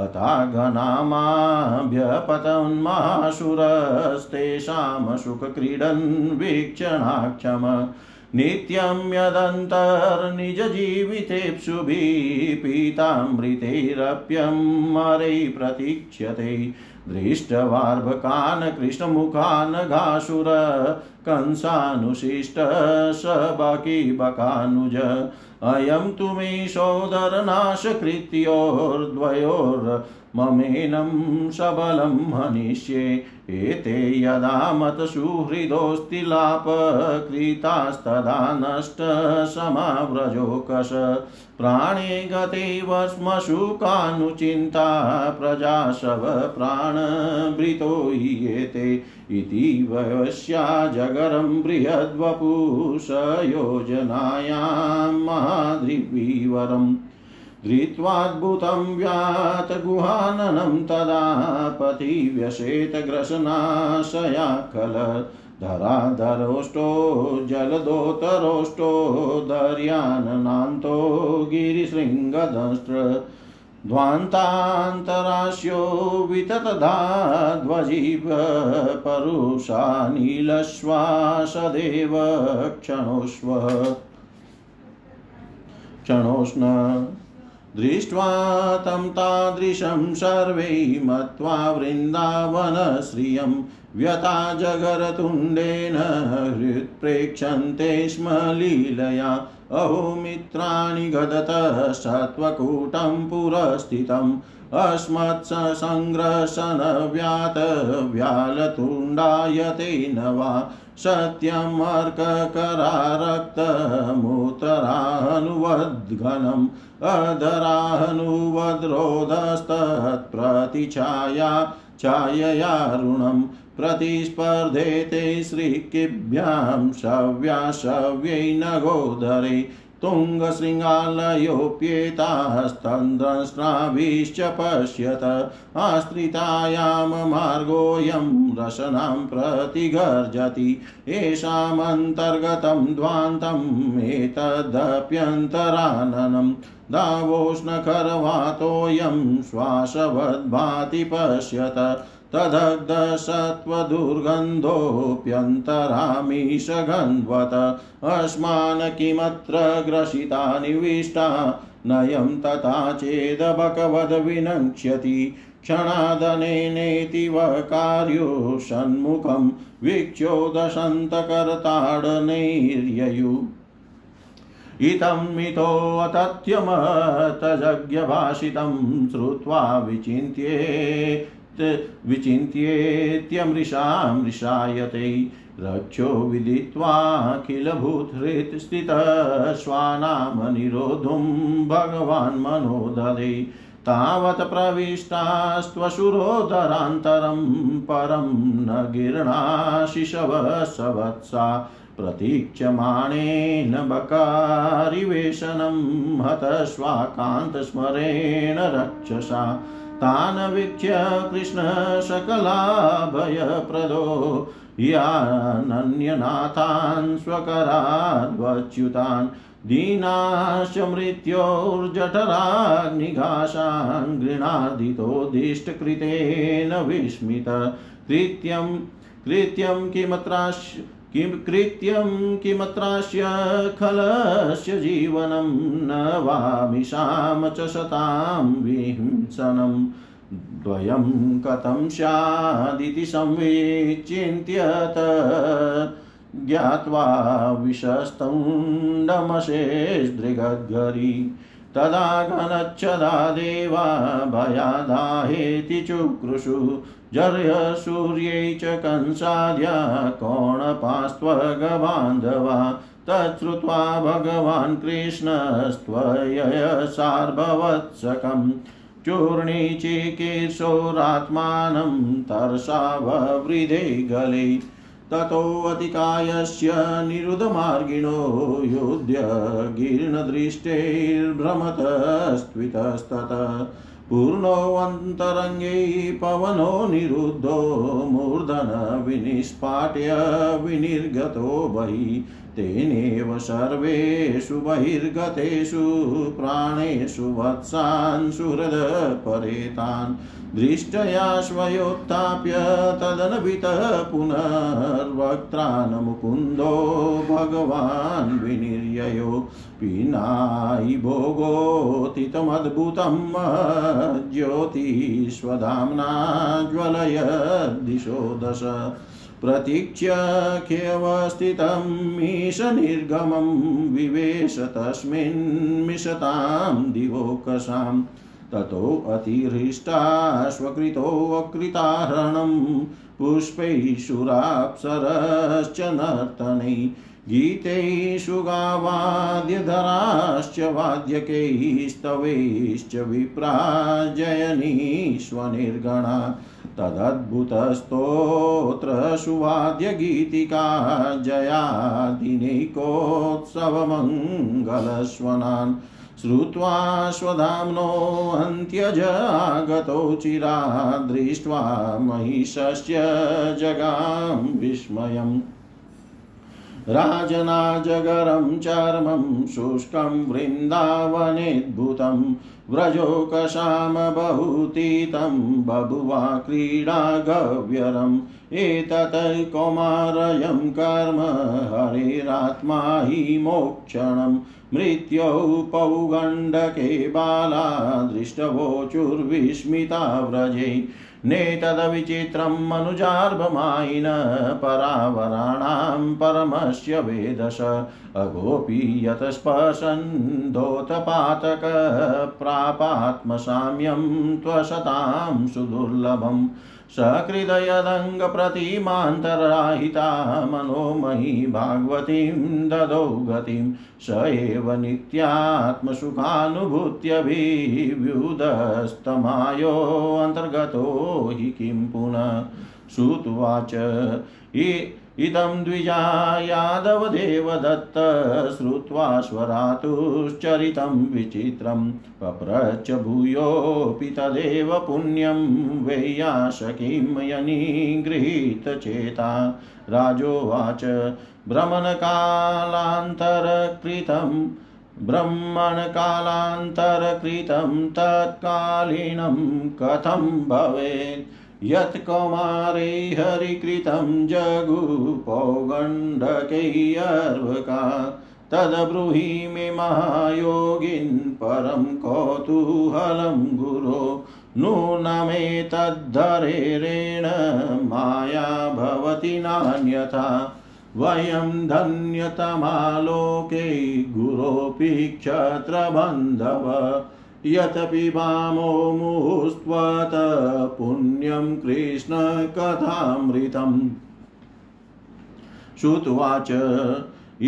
अथाघनामाभ्यपतन्मासुरस्तेषां सुखक्रीडन् वीक्षणाक्षम। नित्यं यदन्तर्निजजीवितेप्सुभिः पीतामृतैरप्यं मरै प्रतीक्ष्यते। दृष्टवार्भकान् कृष्णमुखान् घासुर कंसानुशिष्ट स बाकीबकानुज अयं तु मे सोदरनाशकृत्योर्द्वयोर्ममेनं सबलं हनिष्ये। एते यदा मतसुहृदोऽस्तिलापकृतास्तदा नष्टसमाव्रजोकश। प्राणे गते वश्मशुकानुचिन्ता प्रजाशव प्राणभृतो हीयेते। इति वयस्या जगरं बृहद्वपुषयोजनायां महाद्रिवीवरम्। धृत्वाद्भुतं व्यातगुहाननं तदा पथिव्यसेतग्रसनाशया खल धराधरोष्टो जलदोतरोष्टो दर्याननान्तो गिरिशृङ्गदंष्ट्र ध्वान्तान्तराश्यो विततधा ध्वजीव परुषा नीलश्वा सदेव क्षणोष्व क्षणोष्ण दृष्ट्वा तं तादृशं सर्वै मत्वा वृन्दावनश्रियं व्यथा जगरतुण्डेन हृत्प्रेक्षन्ते स्म लीलया। अहो मित्राणि गदतः सत्त्वकूटं पुरस्थितम् अस्मत्सङ्ग्रसनव्यातव्यालतुण्डायते न वा सत्यमर्ककरारक्तमूतरानुवद्घनम् अधरानुवद्रोधस्तत्प्रतिछाया छायया प्रतिस्पर्धेते श्रीकिभ्यां शव्याशव्यै नगोदरे तुङ्गशृङ्गालयोऽप्येतास्तन्द्रस्राभिश्च पश्यत आश्रितायां मार्गोऽयं रशनां प्रतिगर्जति। येषामन्तर्गतं ध्वान्तम् एतदप्यन्तराननम् दावोष्णखरवातोऽयं श्वासवद्भाति पश्यत। तदग्धसत्त्वदुर्गन्धोऽप्यन्तरामीशगन्वत अस्मान् किमत्र ग्रसिता निविष्टा, नयं तथा चेदबकवद्विनक्ष्यति क्षणादनेनेति कार्यो सन्मुखं वीक्षोदशन्तकर्ताडनैर्ययु इतं मिथोऽतथ्यमतजज्ञभाषितं श्रुत्वा विचिन्त्ये। विचिन्त्येत्यमृषामृषायते रक्षो विदित्वाखिलभूतहृत् स्थितः स्वानामनिरोधुं भगवान् मनोदधे तावत् प्रविष्टास्त्वशुरोदरान्तरं परं न गिर्णाशिशवसवत्सा प्रतीक्षमाणेन बकारिवेशनं हतस्वाकान्तस्मरेण रक्षसा। तान् वीक्ष्य कृष्णशकलाभयप्रदो यानन्यनाथान् स्वकराद्वच्युतान् दीनाश्च मृत्योर्जठराग्निघासान् गृणादितोदिष्टकृतेन विस्मित। कृत्यं कृत्यं किमत्राश् किं कृत्यं किमत्रास्य खलस्य जीवनं न वामिषां च शतां विहिंसनम् द्वयं कथं स्यादिति संविचिन्त्यत ज्ञात्वा विशस्तुण्डमशेषदृगद्गरी तदा गणच्छदा देवा भयादाहेति चुक्रुषु जर्यसूर्यै च कंसाद्या कोणपास्त्वगबान्धवा तच्छ्रुत्वा भगवान् कृष्णस्त्वयसार्भवत्सकम् चूर्णीचिकीर्षोरात्मानं तरसा ववृधे गले। ततोऽतिकायस्य निरुधमार्गिणो युध्य गिर्नदृष्टैर्भ्रमतस्त्वितस्तत पूर्णोऽन्तरङ्गे पवनो निरुद्धो मूर्धन विनिष्पाट्य विनिर्गतो बहिः। तेनेव सर्वेषु बहिर्गतेषु प्राणेषु वत्सान् सुहृदपरेतान्। दृष्टया स्वयोत्थाप्य तदनभितः पुनर्वक्त्रान् मुकुन्दो भगवान् विनिर्ययो पिनायि भोगोतितमद्भुतं ज्योतिष्वधाम्ना ज्वलय दिशो प्रतीक्ष्य ख्यवस्थितम् ईशनिर्गमं विवेश तस्मिन् दिवोकसाम् ततोऽतिहृष्टाश्वकृतोऽकृताहरणं पुष्पैः नर्तनै गीतैषु गावाद्यधराश्च वाद्यकैस्तवैश्च विप्रा जयनीष्वनिर्गणा तदद्भुतस्तोत्र सुवाद्यगीतिका जयादिनैकोत्सवमङ्गलस्वनान् श्रुत्वा स्वधाम्नोऽन्त्यज आगतो चिरा दृष्ट्वा महिषस्य जगां विस्मयम्। राजनाजगरं चर्मं शुष्कं वृन्दावनेद्भुतं व्रजोकशाम बहुतीतं बभुवा क्रीडागव्यरम् एतत् कौमारयं कर्म, हरेरात्मा हि मोक्षणं मृत्यो पौगण्डके बाला दृष्टवोचुर्विस्मिता व्रजे नेतदविचित्रं मनुजार्भमायिन परावराणां परमस्य वेदश। अगोपि यतस्पशन्दोतपातक प्रापात्मसाम्यं त्वशतां सुदुर्लभम् सकृदयदङ्गप्रतिमान्तराहिता मनोमयी भागवतीं ददौ गतिं स एव नित्यात्मसुखानुभूत्यभिव्युदस्तमायोऽन्तर्गतो हि किं पुनः श्रुत्वाच इदं द्विजा यादवदेवदत्त श्रुत्वा स्वरातुश्चरितं विचित्रं पप्रच्छ भूयोऽपि तदेव पुण्यं वेयाशकीं यनिगृहीतचेता राजोवाच भ्रमणकालान्तरकृतं ब्रह्मणकालान्तरकृतं तत्कालीनं कथं भवेत्? यत् कौमारे हरिकृतं जगुपौगण्डकैर्वका तद्ब्रूहि मे महायोगिन् परं कौतूहलं गुरो। नूनमेतद्धरेरेण माया भवति नान्यथा। वयं धन्यतमालोके गुरोऽपि क्षत्रबन्धव। यत् पिबामो मुस्त्वत पुण्यं कृष्णकथामृतम् श्रुत्वाच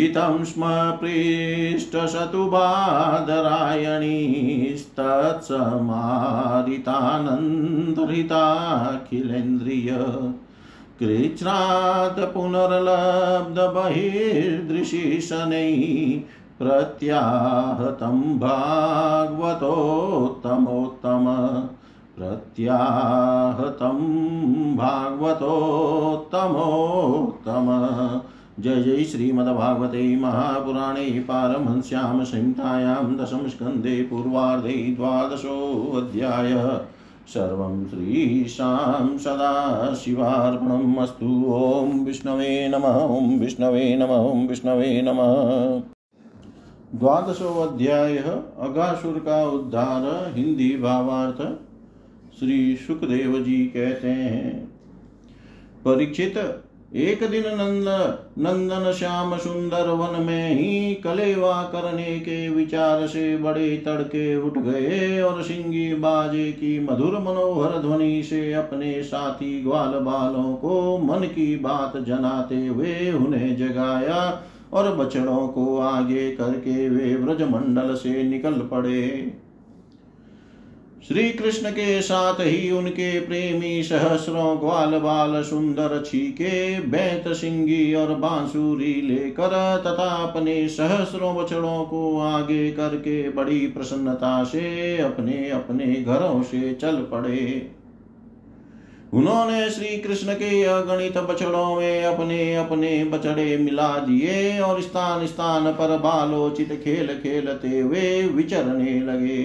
इतं स्म पृष्ठशतुबाधरायणीस्तत्समारितानन्दरिताखिलेन्द्रिय कृच्छ्रात् पुनर्लब्धबहिर्दृशिशनैः प्रत्याहतं भागवतोत्तमोत्तम। प्रत्याहतं भागवतोत्तमोत्तम। जय जय श्रीमद्भागवते महापुराणे पारमहंस्यां संहितायां दशमस्कन्धे पूर्वार्धे द्वादशोऽध्यायः। सर्वं श्रीशां सदाशिवार्पणम् अस्तु। ॐ विष्णवे नमः, ॐ विष्णवे नमः, ॐ विष्णवे नमः। द्वादशोऽध्याय अगासुर का उद्धार, हिंदी भावार्थ, श्री सुखदेव जी कहते हैं। परीक्षित एक दिन नंद, नंदन श्याम सुंदर वन में ही कलेवा करने के विचार से बड़े तड़के उठ गए और सिंगी बाजे की मधुर मनोहर ध्वनि से अपने साथी ग्वाल बालों को मन की बात जनाते हुए उन्हें जगाया। और बछड़ों को आगे करके वे ब्रजमंडल से निकल पड़े। श्री कृष्ण के साथ ही उनके प्रेमी सहस्रों ग्वाल बाल सुंदर छीके, बैंत सिंगी और बांसुरी लेकर तथा अपने सहस्रों बछड़ों को आगे करके बड़ी प्रसन्नता से अपने अपने घरों से चल पड़े। उन्होंने श्री कृष्ण के अगणित बछड़ों में अपने अपने बछड़े मिला दिए और स्थान स्थान पर बालोचित खेल खेलते हुए विचरने लगे।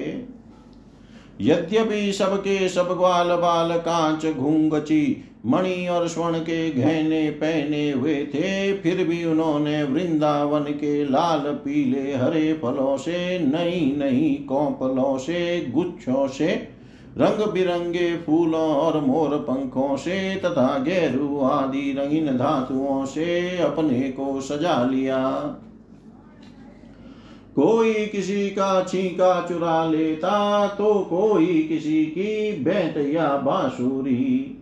यद्यपि सबके सब ग्वाल बाल कांच घूंगची मणि और स्वर्ण के गहने पहने हुए थे, फिर भी उन्होंने वृंदावन के लाल पीले हरे फलों से, नई नई कौपलों से, गुच्छों से रंग बिरंगे फूलों और मोर पंखों से तथा गेरु आदि रंगीन धातुओं से अपने को सजा लिया। कोई किसी का छीका चुरा लेता तो कोई किसी की बैंत या बांसुरी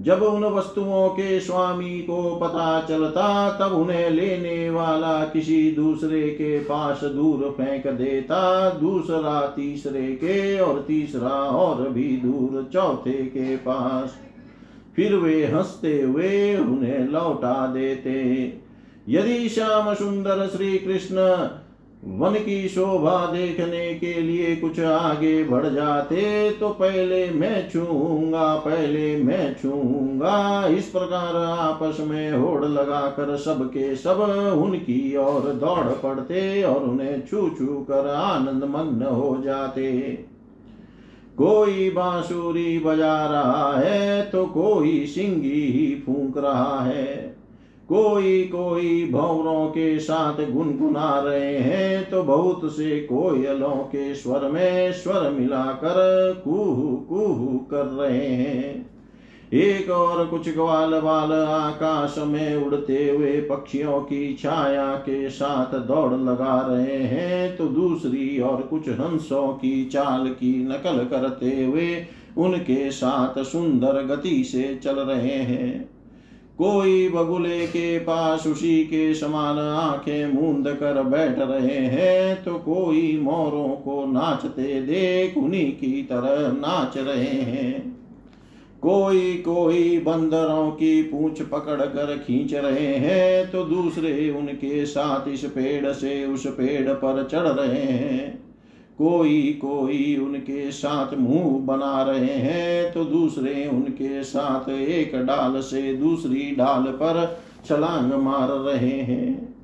जब उन वस्तुओं के स्वामी को पता चलता, तब उन्हें लेने वाला किसी दूसरे के पास दूर फेंक देता, दूसरा, तीसरे के और तीसरा और भी दूर चौथे के पास। फिर वे हँसते हुए उन्हें लौटा देते। यदि श्याम सुंदर श्री कृष्ण वन की शोभा देखने के लिए कुछ आगे बढ़ जाते तो पहले मैं छूँगा पहले मैं छूँगा इस प्रकार आपस में होड़ लगाकर सबके सब उनकी ओर दौड़ पड़ते और उन्हें छू छू कर आनंद मग्न हो जाते। कोई बांसुरी बजा रहा है तो कोई सिंगी ही फूंक रहा है। कोई कोई भौरों के साथ गुनगुना रहे हैं तो बहुत से कोयलों के स्वर में स्वर मिलाकर कुहू कुहू कर रहे हैं। एक और कुछ ग्वाल बाल आकाश में उड़ते हुए पक्षियों की छाया के साथ दौड़ लगा रहे हैं तो दूसरी और कुछ हंसों की चाल की नकल करते हुए उनके साथ सुंदर गति से चल रहे हैं। कोई बगुले के पास उसी के समान आँखें मूंद कर बैठ रहे हैं तो कोई मोरों को नाचते देख उन्हीं की तरह नाच रहे हैं। कोई कोई बंदरों की पूंछ पकड़ कर खींच रहे हैं तो दूसरे उनके साथ इस पेड़ से उस पेड़ पर चढ़ रहे हैं। कोई कोई उनके साथ मुँह बना रहे हैं तो दूसरे उनके साथ एक डाल से दूसरी डाल पर छलांग मार रहे हैं।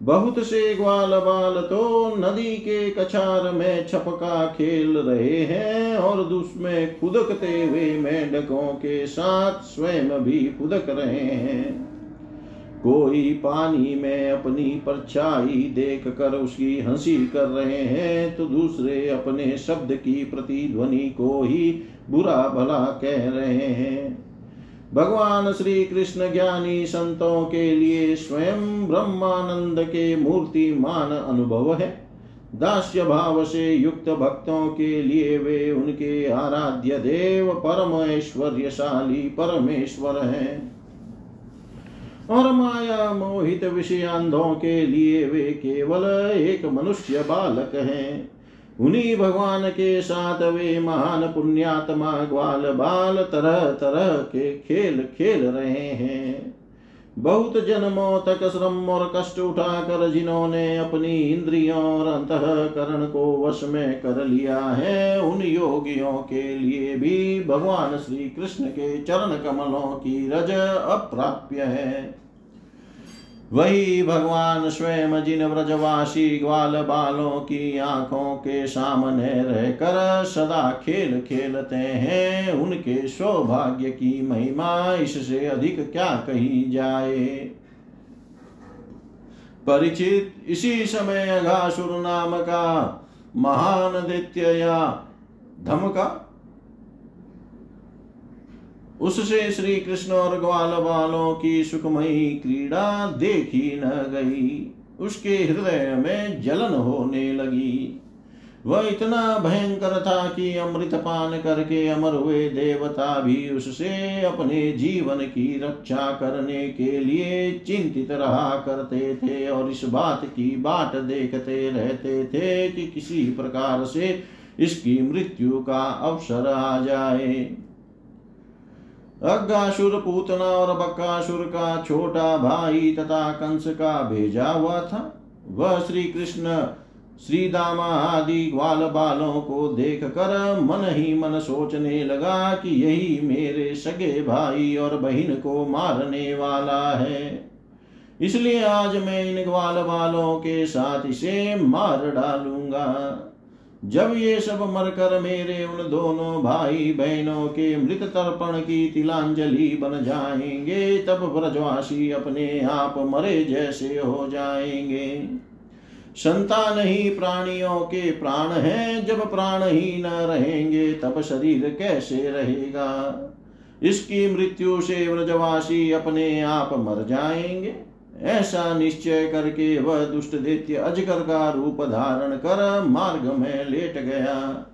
बहुत से ग्वाल बाल तो नदी के कछार में छपका खेल रहे हैं, और उसमें खुदकते हुए मेंढकों के साथ स्वयं भी खुदक रहे हैं। कोई पानी में अपनी परछाई देख कर उसकी हँसी कर रहे हैं तो दूसरे अपने शब्द की प्रतिध्वनि को ही बुरा भला कह रहे हैं। भगवान श्री कृष्ण ज्ञानी संतों के लिए स्वयं ब्रह्मानंद के मूर्तिमान अनुभव है। दास्य भाव से युक्त भक्तों के लिए वे उनके आराध्य देव परम ऐश्वर्यशाली परमेश्वर हैं। और माया मोहित विषयांधों के लिए वे केवल एक मनुष्य बालक हैं। उन्हीं भगवान के साथ वे महान पुण्यात्मा ग्वाल बाल तरह तरह के खेल खेल रहे हैं। बहुत जन्मों तक श्रम और कष्ट उठाकर जिन्होंने अपनी इंद्रियों और अंतकरण को वश में कर लिया है, उन योगियों के लिए भी भगवान श्री कृष्ण के चरण कमलों की रज अप्राप्य है। वही भगवान स्वयं जिन व्रजवासी ग्वाल बालों की आँखों के सामने रहकर सदा खेल खेलते हैं, उनके सौभाग्य की महिमा इससे अधिक क्या कही जाए? परिचित इसी समय अघासुर नाम का महान दैत्य या धमका उससे श्री कृष्ण और ग्वाल बालों की सुखमयी क्रीड़ा देखी न गई। उसके हृदय में जलन होने लगी। वह इतना भयंकर था कि अमृत पान करके अमर हुए देवता भी उससे अपने जीवन की रक्षा करने के लिए चिंतित रहा करते थे और इस बात की बाट देखते रहते थे कि किसी प्रकार से इसकी मृत्यु का अवसर आ जाए। अग्गासुर पूतना और बक्कासुर का छोटा भाई तथा कंस का भेजा हुआ था। वह श्री कृष्ण श्री दामा आदि ग्वाल बालों को देख कर मन ही मन सोचने लगा कि यही मेरे सगे भाई और बहन को मारने वाला है। इसलिए आज मैं इन ग्वाल बालों के साथ इसे मार डालूँगा। जब ये सब मरकर मेरे उन दोनों भाई बहनों के मृत तर्पण की तिलांजलि बन जाएँगे, तब ब्रजवासी अपने आप मरे जैसे हो जाएँगे। संतान ही प्राणियों के प्राण हैं, जब प्राण ही न रहेंगे, तब शरीर कैसे रहेगा? इसकी मृत्यु से व्रजवासी अपने आप मर जाएँगे। ऐसा निश्चय करके वह दुष्ट दैत्य अजगर का रूप धारण कर मार्ग में लेट गया।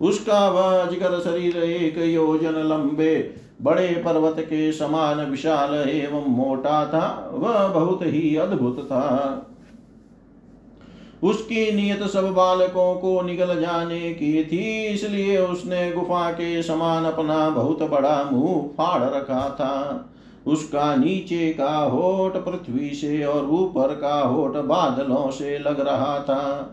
उसका वह अजगर शरीर एक योजन लंबे, बड़े पर्वत के समान विशाल एवं मोटा था, वह बहुत ही अद्भुत था। उसकी नियत सब बालकों को निकल जाने की थी, इसलिए उसने गुफा के समान अपना बहुत बड़ा मुँह फाड़ रखा था। उसका नीचे का होठ पृथ्वी से और ऊपर का होठ बादलों से लग रहा था।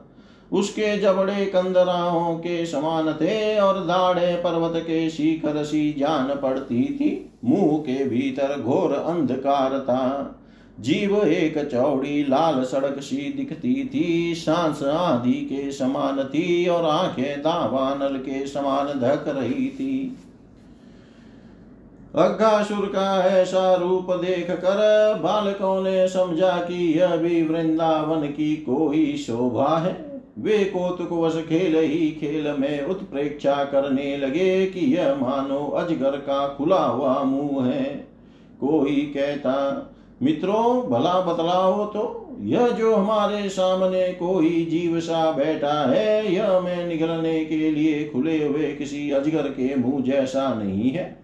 उसके जबड़े कंदराओं के समान थे और दाढ़े पर्वत के शिखर सी जान पड़ती थी। मुँह के भीतर घोर अंधकार था। जीव एक चौड़ी लाल सड़क सी दिखती थी। सांस आदि के समान थी और आँखें दावानल के समान धक रही थी। अग्गासुर का ऐसा रूप देख कर बालकों ने समझा कि यह भी वृंदावन की कोई शोभा है। वे वश खेल ही खेल में उत्प्रेक्षा करने लगे कि यह मानो अजगर का खुला हुआ मुँह है। कोई कहता, मित्रों, भला बतलाओ तो यह जो हमारे सामने कोई जीव सा बैठा है, यह मैं निगलने के लिए खुले हुए किसी अजगर के मुँह जैसा नहीं है।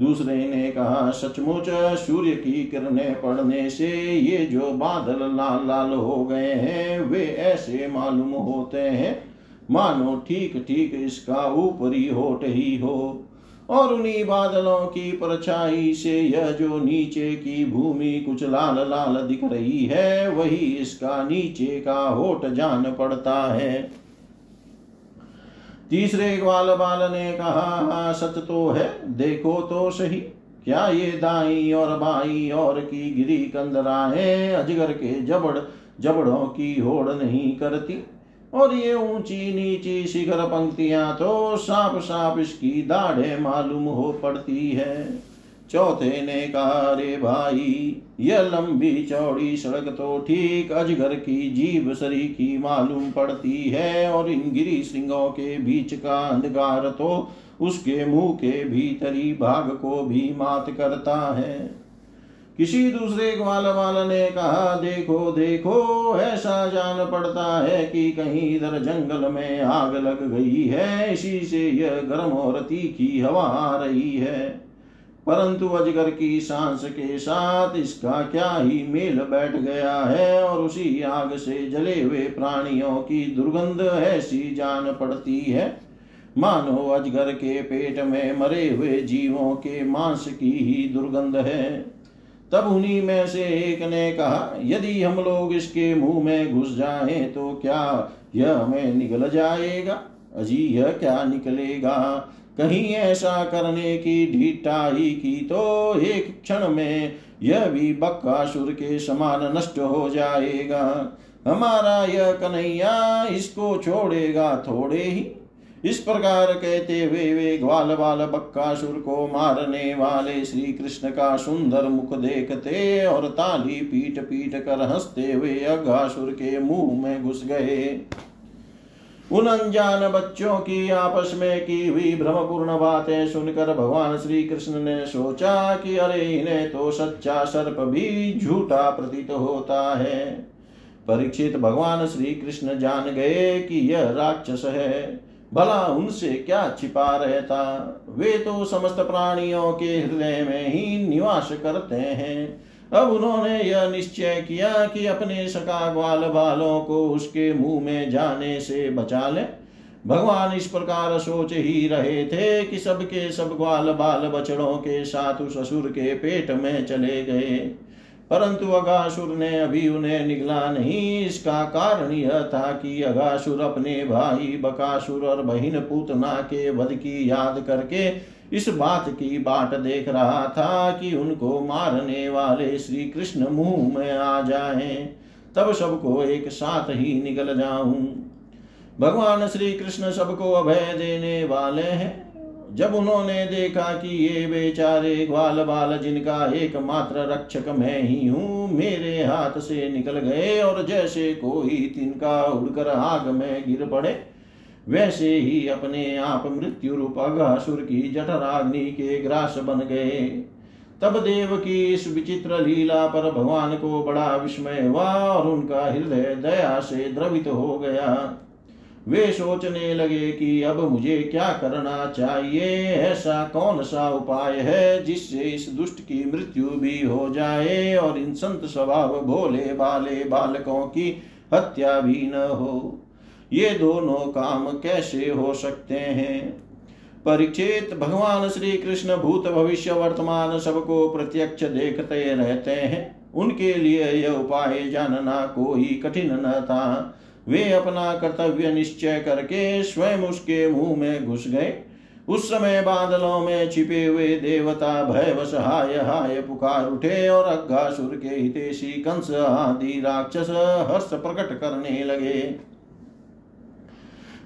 दूसरे ने कहा, सचमुच सूर्य की किरणें पड़ने से ये जो बादल लाल लाल हो गए हैं, वे ऐसे मालूम होते हैं। मानो ठीक ठीक इसका ऊपरी होट ही हो। और उन्हीं बादलों की परछाई से यह जो नीचे की भूमि कुछ लाल लाल दिख रही है, वही इसका नीचे का होट जान पड़ता है। तीसरे ग्वाल बाल ने कहा हाँ सच तो है, देखो तो सही। क्या ये दाई और बाई और की गिरी कंदराएँ अजगर के जबड़, जबड़ों की होड़ नहीं करती? और ये ऊँची नीची शिखर पंक्तियाँ तो साफ़ साफ़ इसकी दाढ़े मालूम हो पड़ती है। चौथे ने कहा रे भाई, यह लंबी चौड़ी सड़क तो ठीक अजगर की जीव सरी की मालूम पड़ती है, और इन गिरी सिंहों के बीच का अंधकार तो उसके मुँह के भीतरी भाग को भी मात करता है। किसी दूसरे ग्वाल वाल ने कहा, देखो देखो, ऐसा जान पड़ता है कि कहीं इधर जंगल में आग लग गई है, इसी से यह गर्म और तीखी हवा आ रही है। परंतु अजगर की सांस के साथ इसका क्या ही मेल बैठ गया है और उसी आग से जले हुए प्राणियों की दुर्गंध ऐसी जान पड़ती है। मानो अजगर के पेट में मरे हुए जीवों के मांस की ही दुर्गंध है। तब उन्हीं में से एक ने कहा, यदि हम लोग इसके मुँह में घुस जाएँ तो क्या यह हमें निकल जाएगा? अजी यह क्या निकलेगा? कहीं ऐसा करने की ढीठाई की तो एक क्षण में यह भी बक्कासुर के समान नष्ट हो जाएगा। हमारा यह कन्हैया इसको छोड़ेगा थोड़े ही। इस प्रकार कहते हुए वे ग्वाल बाल बक्कासुर को मारने वाले श्री कृष्ण का सुंदर मुख देखते और ताली पीट पीट कर हँसते हुए अघासुर के मुँह में घुस गए। उन अनजान बच्चों की आपस में की हुई भ्रमपूर्ण बातें सुनकर भगवान श्री कृष्ण ने सोचा कि अरे, इन्हें तो सच्चा सर्प भी झूठा प्रतीत होता है। परीक्षित भगवान श्री कृष्ण जान गए कि यह राक्षस है। भला उनसे क्या छिपा रहता? वे तो समस्त प्राणियों के हृदय में ही निवास करते हैं। अब उन्होंने यह निश्चय किया कि अपने सका ग्वाल बालों को उसके मुँह में जाने से बचा ले। भगवान इस प्रकार सोच ही रहे थे कि सबके सब ग्वाल बाल बछड़ों के साथ उस असुर के पेट में चले गए। परंतु अगासुर ने अभी उन्हें निगला नहीं। इसका कारण यह था कि अगासुर अपने भाई बकासुर और बहिन पूतना के वध की याद करके इस बात की बाट देख रहा था कि उनको मारने वाले श्री कृष्ण मुँह में आ जाए। तब सबको एक साथ ही निकल जाऊँ। भगवान श्री कृष्ण सबको अभय देने वाले हैं। जब उन्होंने देखा कि ये बेचारे ग्वाल बाल जिनका एकमात्र रक्षक मैं ही हूँ, मेरे हाथ से निकल गए और जैसे कोई तिनका उड़कर आग में गिर पड़े वैसे ही अपने आप मृत्यु रूप अघासुर की जठराग्नि के ग्रास बन गए। तब देव की इस विचित्र लीला पर भगवान को बड़ा विस्मय हुआ और उनका हृदय दया से द्रवित हो गया। वे सोचने लगे कि अब मुझे क्या करना चाहिए, ऐसा कौन सा उपाय है जिससे इस दुष्ट की मृत्यु भी हो जाए और इन संत स्वभाव भोले बाले बालकों की हत्या भी न हो। ये दोनों काम कैसे हो सकते हैं? परीक्षित भगवान श्री कृष्ण भूत भविष्य वर्तमान सबको प्रत्यक्ष देखते रहते हैं। उनके लिए यह उपाय जानना कोई कठिन न था। वे अपना कर्तव्य निश्चय करके स्वयं उसके मुँह में घुस गए। उस समय बादलों में छिपे हुए देवता भयवश हाय हाय पुकार उठे और अग्घासुर के हितेशी कंस आदि राक्षस हर्ष प्रकट करने लगे।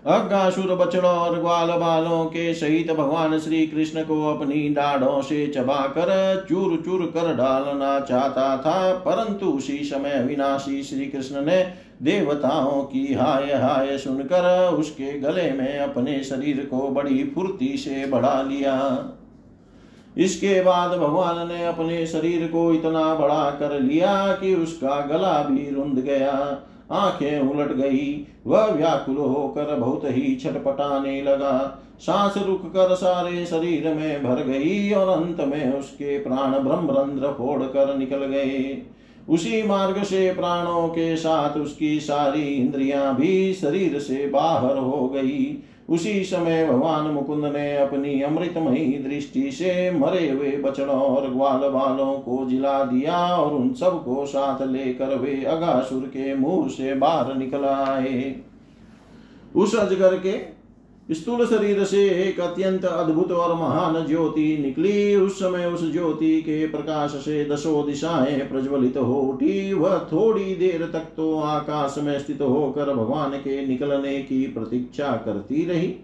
अग्गासुर बछड़ों और ग्वाल बालों के सहित भगवान श्री कृष्ण को अपनी डाढ़ों से चबाकर चूर चूर कर डालना चाहता था, परंतु उसी समय अविनाशी श्री कृष्ण ने देवताओं की हाय हाय सुनकर उसके गले में अपने शरीर को बड़ी फुर्ती से बढ़ा लिया। इसके बाद भगवान ने अपने शरीर को इतना बड़ा कर लिया कि उसका गला भी रुंध गया। आँखें उलट गई। वह व्याकुल होकर बहुत ही छटपटाने लगा। सांस रुक कर सारे शरीर में भर गई और अंत में उसके प्राण ब्रह्मरंध्र फोड़ कर निकल गए। उसी मार्ग से प्राणों के साथ उसकी सारी इंद्रियाँ भी शरीर से बाहर हो गई। उसी समय भगवान मुकुंद ने अपनी अमृतमयी दृष्टि से मरे हुए बचड़ों और ग्वाल बालों को जिला दिया और उन सबको साथ लेकर वे अगासुर के मुँह से बाहर निकल आए। उस अजगर के स्थूल शरीर से एक अत्यंत अद्भुत और महान ज्योति निकली। उस समय उस ज्योति के प्रकाश से दसों दिशाएँ प्रज्वलित हो उठी। वह थोड़ी देर तक तो आकाश में स्थित होकर भगवान के निकलने की प्रतीक्षा करती रही।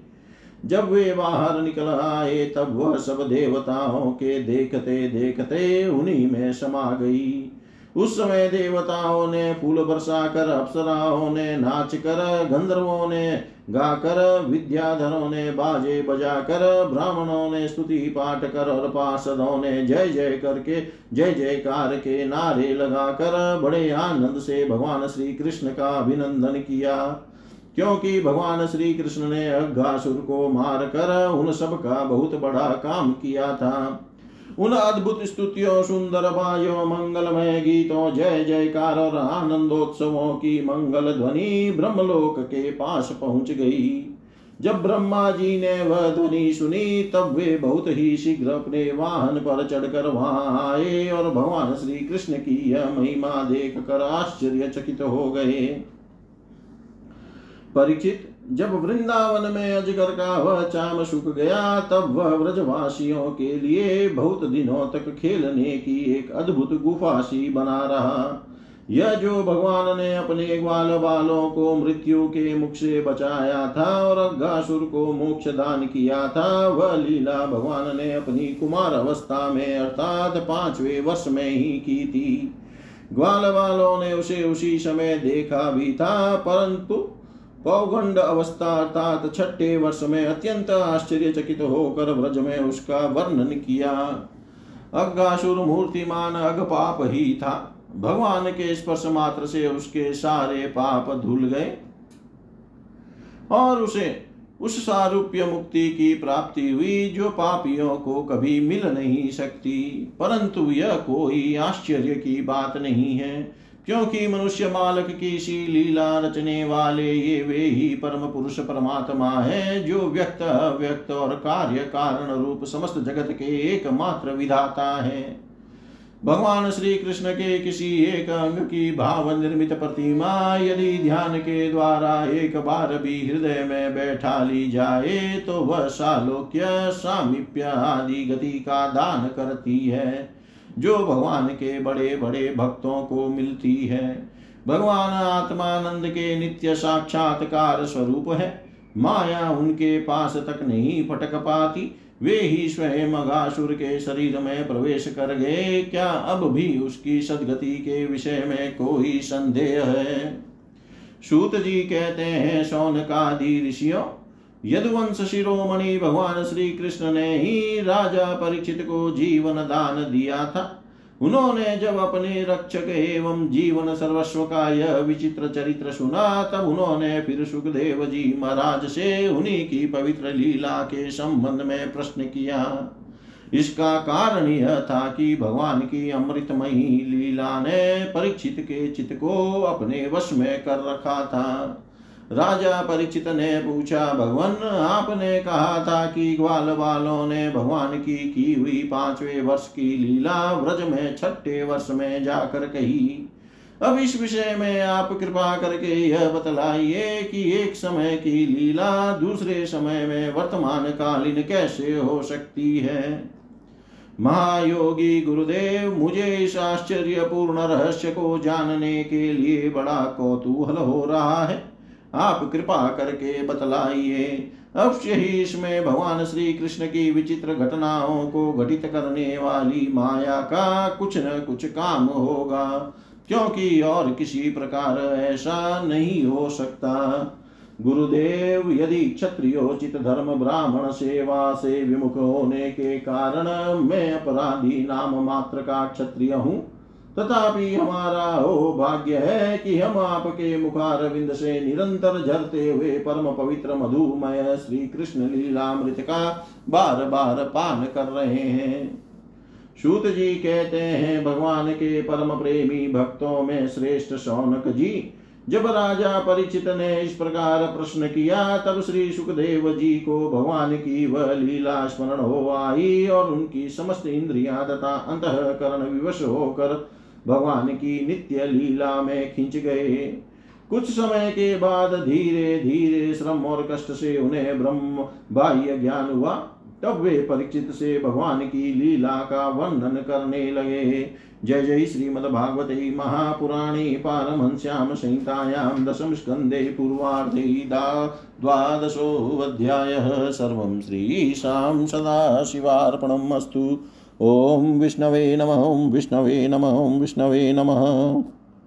जब वे बाहर निकल आए, तब वह सब देवताओं के देखते देखते उन्हीं में समा गई। उस समय देवताओं ने फूल बरसा कर, अप्सराओं ने नाच कर, गंधर्वों ने गाकर विद्याधरों ने बाजे बजा कर, ब्राह्मणों ने स्तुति पाठ कर और पार्षदों ने जय जय करके, जय जयकार के नारे लगाकर बड़े आनंद से भगवान श्री कृष्ण का अभिनंदन किया। क्योंकि भगवान श्री कृष्ण ने अघासुर को मार कर उन सब का बहुत बड़ा काम किया था। उन अद्भुत स्तुतियों, सुंदर वायो मंगलमय गीतों, जय जयकार और आनंदोत्सवों की मंगल ध्वनि ब्रह्मलोक के पास पहुँच गई। जब ब्रह्मा जी ने वह ध्वनि सुनी, तब वे बहुत ही शीघ्र अपने वाहन पर चढ़कर वहाँ आए और भगवान श्री कृष्ण की यह महिमा देख कर आश्चर्यचकित हो गए। परीक्षित जब वृंदावन में अजगर का वह चाम सुख गया, तब वह व्रजवासियों के लिए बहुत दिनों तक खेलने की एक अद्भुत गुफा सी बना रहा। यह जो भगवान ने अपने ग्वाल बालों को मृत्यु के मुख से बचाया था और अग्गासुर को मोक्ष दान किया था, वह लीला भगवान ने अपनी कुमार अवस्था में अर्थात पांचवे वर्ष में ही की थी। ग्वाल वालों ने उसे उसी समय देखा भी था, परंतु पौगंड अवस्था अर्थात छठे वर्ष में अत्यंत आश्चर्यचकित होकर व्रज में उसका वर्णन किया। अग्गासुर मूर्तिमान अग पाप ही था। भगवान के स्पर्श मात्र से उसके सारे पाप धुल गए और उसे उस सारूप्य मुक्ति की प्राप्ति हुई जो पापियों को कभी मिल नहीं सकती। परंतु यह कोई आश्चर्य की बात नहीं है। क्योंकि मनुष्य मालक की सी लीला रचने वाले ये वे ही परम पुरुष परमात्मा है, जो व्यक्त, अव्यक्त और कार्य कारण रूप समस्त जगत के एकमात्र विधाता है। भगवान श्री कृष्ण के किसी एक अंग की भाव निर्मित प्रतिमा यदि ध्यान के द्वारा एक बार भी हृदय में बैठा ली जाए तो वह सालोक्य, सामिप्य आदि गति का दान करती है। जो भगवान के बड़े बड़े भक्तों को मिलती है। भगवान आत्मानंद के नित्य साक्षात्कार स्वरूप है। माया उनके पास तक नहीं फटक पाती। वे ही स्वयं अगासुर के शरीर में प्रवेश कर गए। क्या अब भी उसकी सदगति के विषय में कोई संदेह है? सूत जी कहते हैं, शौनकादि ऋषियों यदुवंश शिरोमणि भगवान श्री कृष्ण ने ही राजा परीक्षित को जीवन दान दिया था। उन्होंने जब अपने रक्षक एवं जीवन सर्वस्व का यह विचित्र चरित्र सुना, तब उन्होंने फिर सुखदेव जी महाराज से उन्हीं की पवित्र लीला के संबंध में प्रश्न किया। इसका कारण यह था कि भगवान की अमृतमयी लीला ने परीक्षित के चित्त को अपने वश में कर रखा था। राजा परिचित ने पूछा, भगवान, आपने कहा था कि ग्वाल वालों ने भगवान की की हुई पांचवे वर्ष की लीला व्रज में, छठे वर्ष में जाकर कही। अब इस विषय में आप कृपा करके यह बतलाइए कि एक समय की लीला दूसरे समय में वर्तमान कालीन कैसे हो सकती है। महायोगी गुरुदेव, मुझे इस आश्चर्यपूर्ण रहस्य को जानने के लिए बड़ा कौतूहल हो रहा है। आप कृपा करके बतलाइए। अवश्य ही इसमें भगवान श्री कृष्ण की विचित्र घटनाओं को घटित करने वाली माया का कुछ न कुछ काम होगा, क्योंकि और किसी प्रकार ऐसा नहीं हो सकता। गुरुदेव, यदि क्षत्रियोचित धर्म ब्राह्मण सेवा से विमुख होने के कारण मैं अपराधी नाम मात्र का क्षत्रिय हूँ तथापि हमारा हो भाग्य है कि हम आपके मुखारविंद से निरंतर झरते हुए परम पवित्र मधुमय श्री कृष्ण लीलामृत का बार बार पान कर रहे हैं। सूत जी कहते हैं, भगवान के परम प्रेमी भक्तों में श्रेष्ठ शौनक जी, जब राजा परिचित ने इस प्रकार प्रश्न किया, तब श्री सुखदेव जी को भगवान की वह लीला स्मरण हो आई और उनकी समस्त इंद्रिया तथा अंतकरण विवश होकर भगवान की नित्य लीला में खींच गए। कुछ समय के बाद धीरे धीरे श्रम और कष्ट से उन्हें ब्रह्म बाह्य ज्ञान हुआ। तब वे परीक्षित से भगवान की लीला का वर्णन करने लगे। जय जय श्रीमद्भागवते महापुराणे पारमहंस्यां संहितायां दशम स्कन्धे पूर्वार्धे द्वादशोऽध्यायः। सर्वं श्रीशां सदाशिवार्पणम् अस्तु। ॐ विष्णवे नमः विष्णवे नमः विष्णवे नमः।